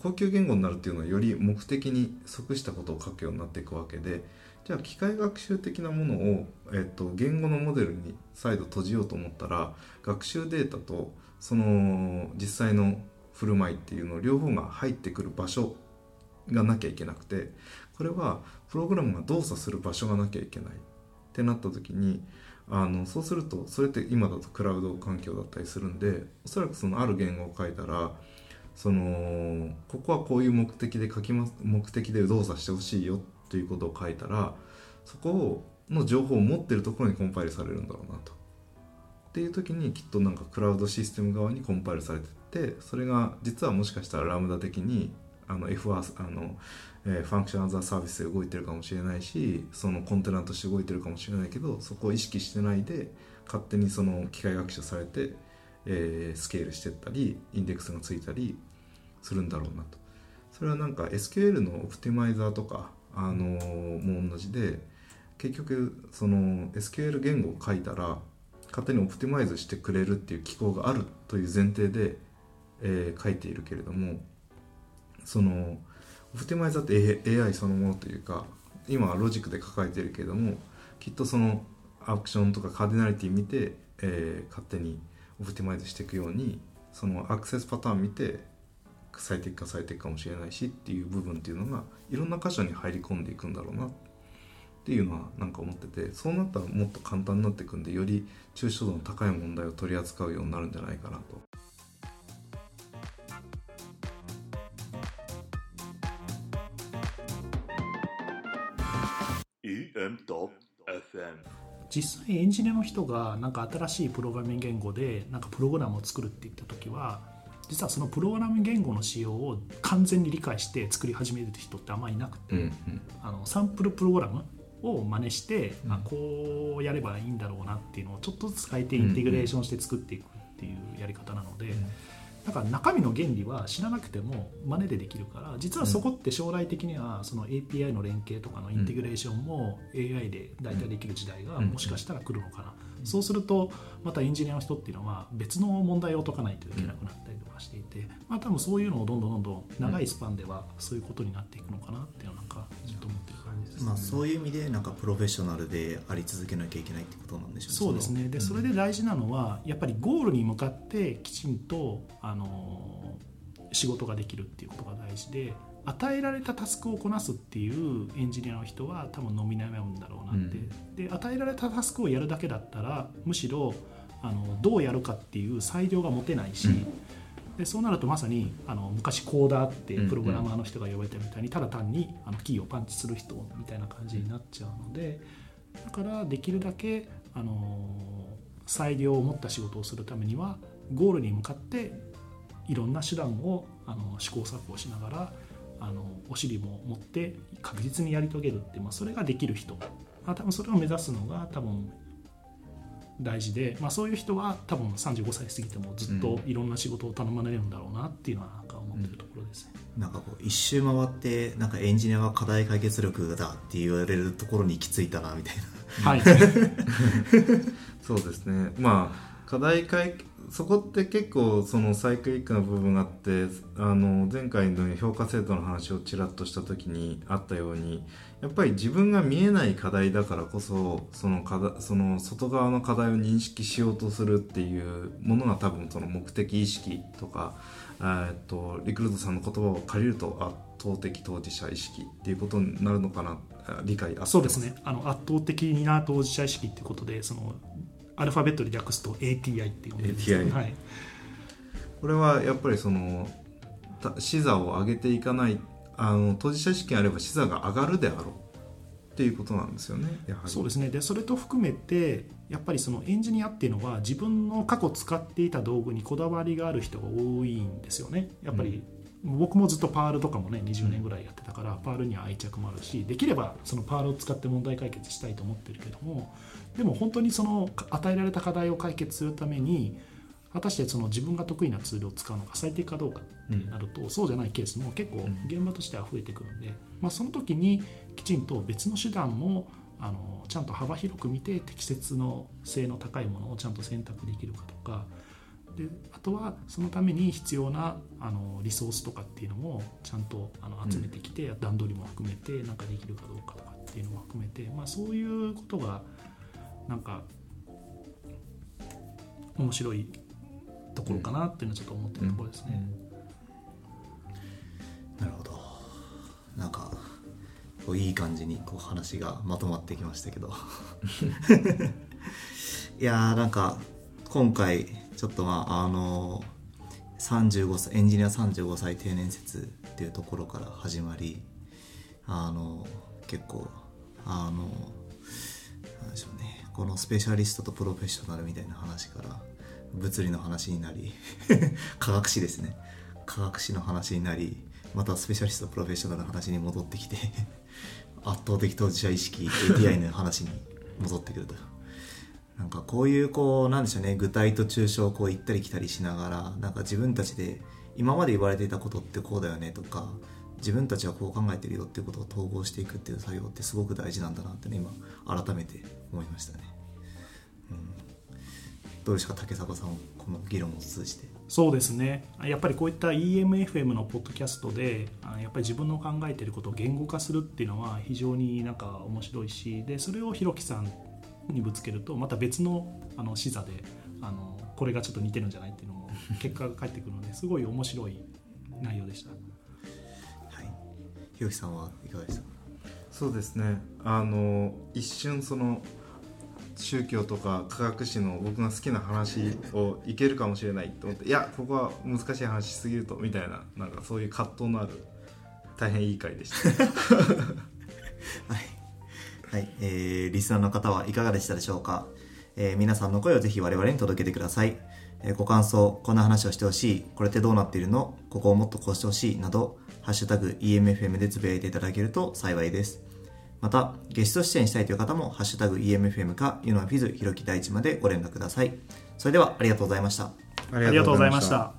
高級言語になるっていうのはより目的に即したことを書くようになっていくわけでじゃあ機械学習的なものを、えっと、言語のモデルに再度閉じようと思ったら学習データとその実際の振る舞いっていうの両方が入ってくる場所がなきゃいけなくてこれはプログラムが動作する場所がなきゃいけないってなった時にあのそうするとそれって今だとクラウド環境だったりするんでおそらくそのある言語を書いたらそのここはこういう目的で書きます目的で動作してほしいよっていうことを書いたらそこの情報を持ってるところにコンパイルされるんだろうなと。っていう時にきっとなんかクラウドシステム側にコンパイルされてってそれが実はもしかしたらラムダ的にあの F はあの、えファンクションアザーサービスで動いてるかもしれないしそのコンテナとして動いてるかもしれないけどそこを意識してないで勝手にその機械学習されて、えースケールしてったりインデックスがついたりするんだろうなと。それはなんか SQL のオプティマイザーとか、あのーも同じで結局その SQL 言語を書いたら勝手にオプティマイズしてくれるっていう機構があるという前提で、えー書いているけれどもそのオプティマイザーって AI そのものというか今はロジックで抱えてるけどもきっとそのアクションとかカーディナリティ見て、えー勝手にオプティマイズしていくようにそのアクセスパターン見て最適化されていくかもしれないしっていう部分っていうのがいろんな箇所に入り込んでいくんだろうなっていうのはなんか思っててそうなったらもっと簡単になっていくんでより抽象度の高い問題を取り扱うようになるんじゃないかなと。EM.FM 実際エンジニアの人がなんか新しいプログラミング言語でなんかプログラムを作るって言った時は実はそのプログラミング言語の仕様を完全に理解して作り始める人ってあんまりいなくて、うんあのサンプルプログラムを真似して、あこうやればいいんだろうなっていうのをちょっとずつ変えてインテグレーションして作っていくっていうやり方なので、だから中身の原理は知らなくても真似でできるから実はそこって将来的にはその API の連携とかのインテグレーションも AI で大体できる時代がうん。もしかしたら来るのかな、そうするとまたエンジニアの人っていうのは別の問題を解かないといけなくなったりとかしていて、まあ多分そういうのをどんどんどんどん長いスパンではそういうことになっていくのかなっていうのはなんかずっと思ってる感じですね。まあ、そういう意味でなんかプロフェッショナルであり続けなきゃいけないってことなんでしょうそうですね。でそれで大事なのはやっぱりゴールに向かってきちんとあの仕事ができるっていうことが大事で与えられたタスクをこなすっていうエンジニアの人は多分伸び悩むんだろうなって、で与えられたタスクをやるだけだったらむしろあのどうやるかっていう裁量が持てないし、でそうなるとまさにあの昔コーダーってプログラマーの人が呼ばれたみたいにただ単にあのキーをパンチする人みたいな感じになっちゃうのでだからできるだけあの裁量を持った仕事をするためにはゴールに向かっていろんな手段をあの試行錯誤しながらあのお尻も持って確実にやり遂げるって、まあ、それができる人。あ多分それを目指すのが多分大事で、まあ、そういう人は多分35歳過ぎてもずっといろんな仕事を頼まれるんだろうなっていうのはなんか思ってるところですね。なんかこう一周回ってなんかエンジニアは課題解決力だって言われるところに行き着いたなみたいな。はい、そうですね。まあ課題解そこって結構そのサイクリックな部分があってあの前回の評価制度の話をちらっとした時にあったようにやっぱり自分が見えない課題だからこそその課その外側の課題を認識しようとするっていうものが多分その目的意識とかえーっとリクルートさんの言葉を借りると圧倒的当事者意識っていうことになるのかな理解あそうですね。あの圧倒的な当事者意識ってことでそのアルファベットで略すと ATI っていうものです、ATI はい、これはやっぱりそのた視座を上げていかないあの当事者意識があれば視座が上がるであろう。っていうことなんですよね。やはり。そうですね。でそれと含めてやっぱりそのエンジニアっていうのは自分の過去使っていた道具にこだわりがある人が多いんですよね。やっぱり、僕もずっとパールとかもね20年ぐらいやってたから、パールには愛着もあるしできればそのパールを使って問題解決したいと思ってるけどもでも本当にその与えられた課題を解決するために果たしてその自分が得意なツールを使うのが最適かどうかってなると、そうじゃないケースも結構現場としては増えてくるんで、まあ、その時にきちんと別の手段もあのちゃんと幅広く見て適切の性の高いものをちゃんと選択できるかとかであとはそのために必要なあのリソースとかっていうのもちゃんとあの集めてきて、段取りも含めてなんかできるかどうかとかっていうのも含めて、まあ、そういうことがなんか面白いところかなっていうのはちょっと思ってるところですね。なるほど。なんかこういい感じにこう話がまとまってきましたけど。いやーなんか今回ちょっとまああの35歳エンジニア35歳定年説っていうところから始まりあの結構あのこのスペシャリストとプロフェッショナルみたいな話から物理の話になり 科学史ですね。科学史の話になりまたスペシャリストプロフェッショナルの話に戻ってきて 圧倒的当事者意識 ATI の話に戻ってくると。なんかこういうこうなんでしょうね。具体と抽象をこう行ったり来たりしながらなんか自分たちで今まで言われていたことってこうだよねとか自分たちはこう考えてるよっていうことを統合していくっていう作業ってすごく大事なんだなってね今改めて思いましたね、どうですか竹迫さんこの議論を通じて？そうですね。やっぱりこういった EMFM のポッドキャストであやっぱり自分の考えていることを言語化するっていうのは非常になんか面白いしでそれをひろきさんにぶつけるとまた別のあの視座であのこれがちょっと似てるんじゃないっていうのも 結果が返ってくるのですごい面白い内容でした。はい。ひろきさんはいかがでしたか？そうですね。あの一瞬その宗教とか科学史の僕が好きな話をいけるかもしれないと思っていやここは難しい話しすぎるとみたいななんかそういう葛藤のある大変いい回でした。はい、はい。えーリスナーの方はいかがでしたでしょうか、えー皆さんの声をぜひ我々に届けてください、えーご感想こんな話をしてほしいこれってどうなっているの？ここをもっとこうしてほしいなど「ハッシュタグ #EMFM」でつぶやいていただけると幸いです。またゲスト出演したいという方も「ハッシュタグ #EMFM」かユノフィズひろき大地までご連絡くださいそれではありがとうございましたありがとうございました。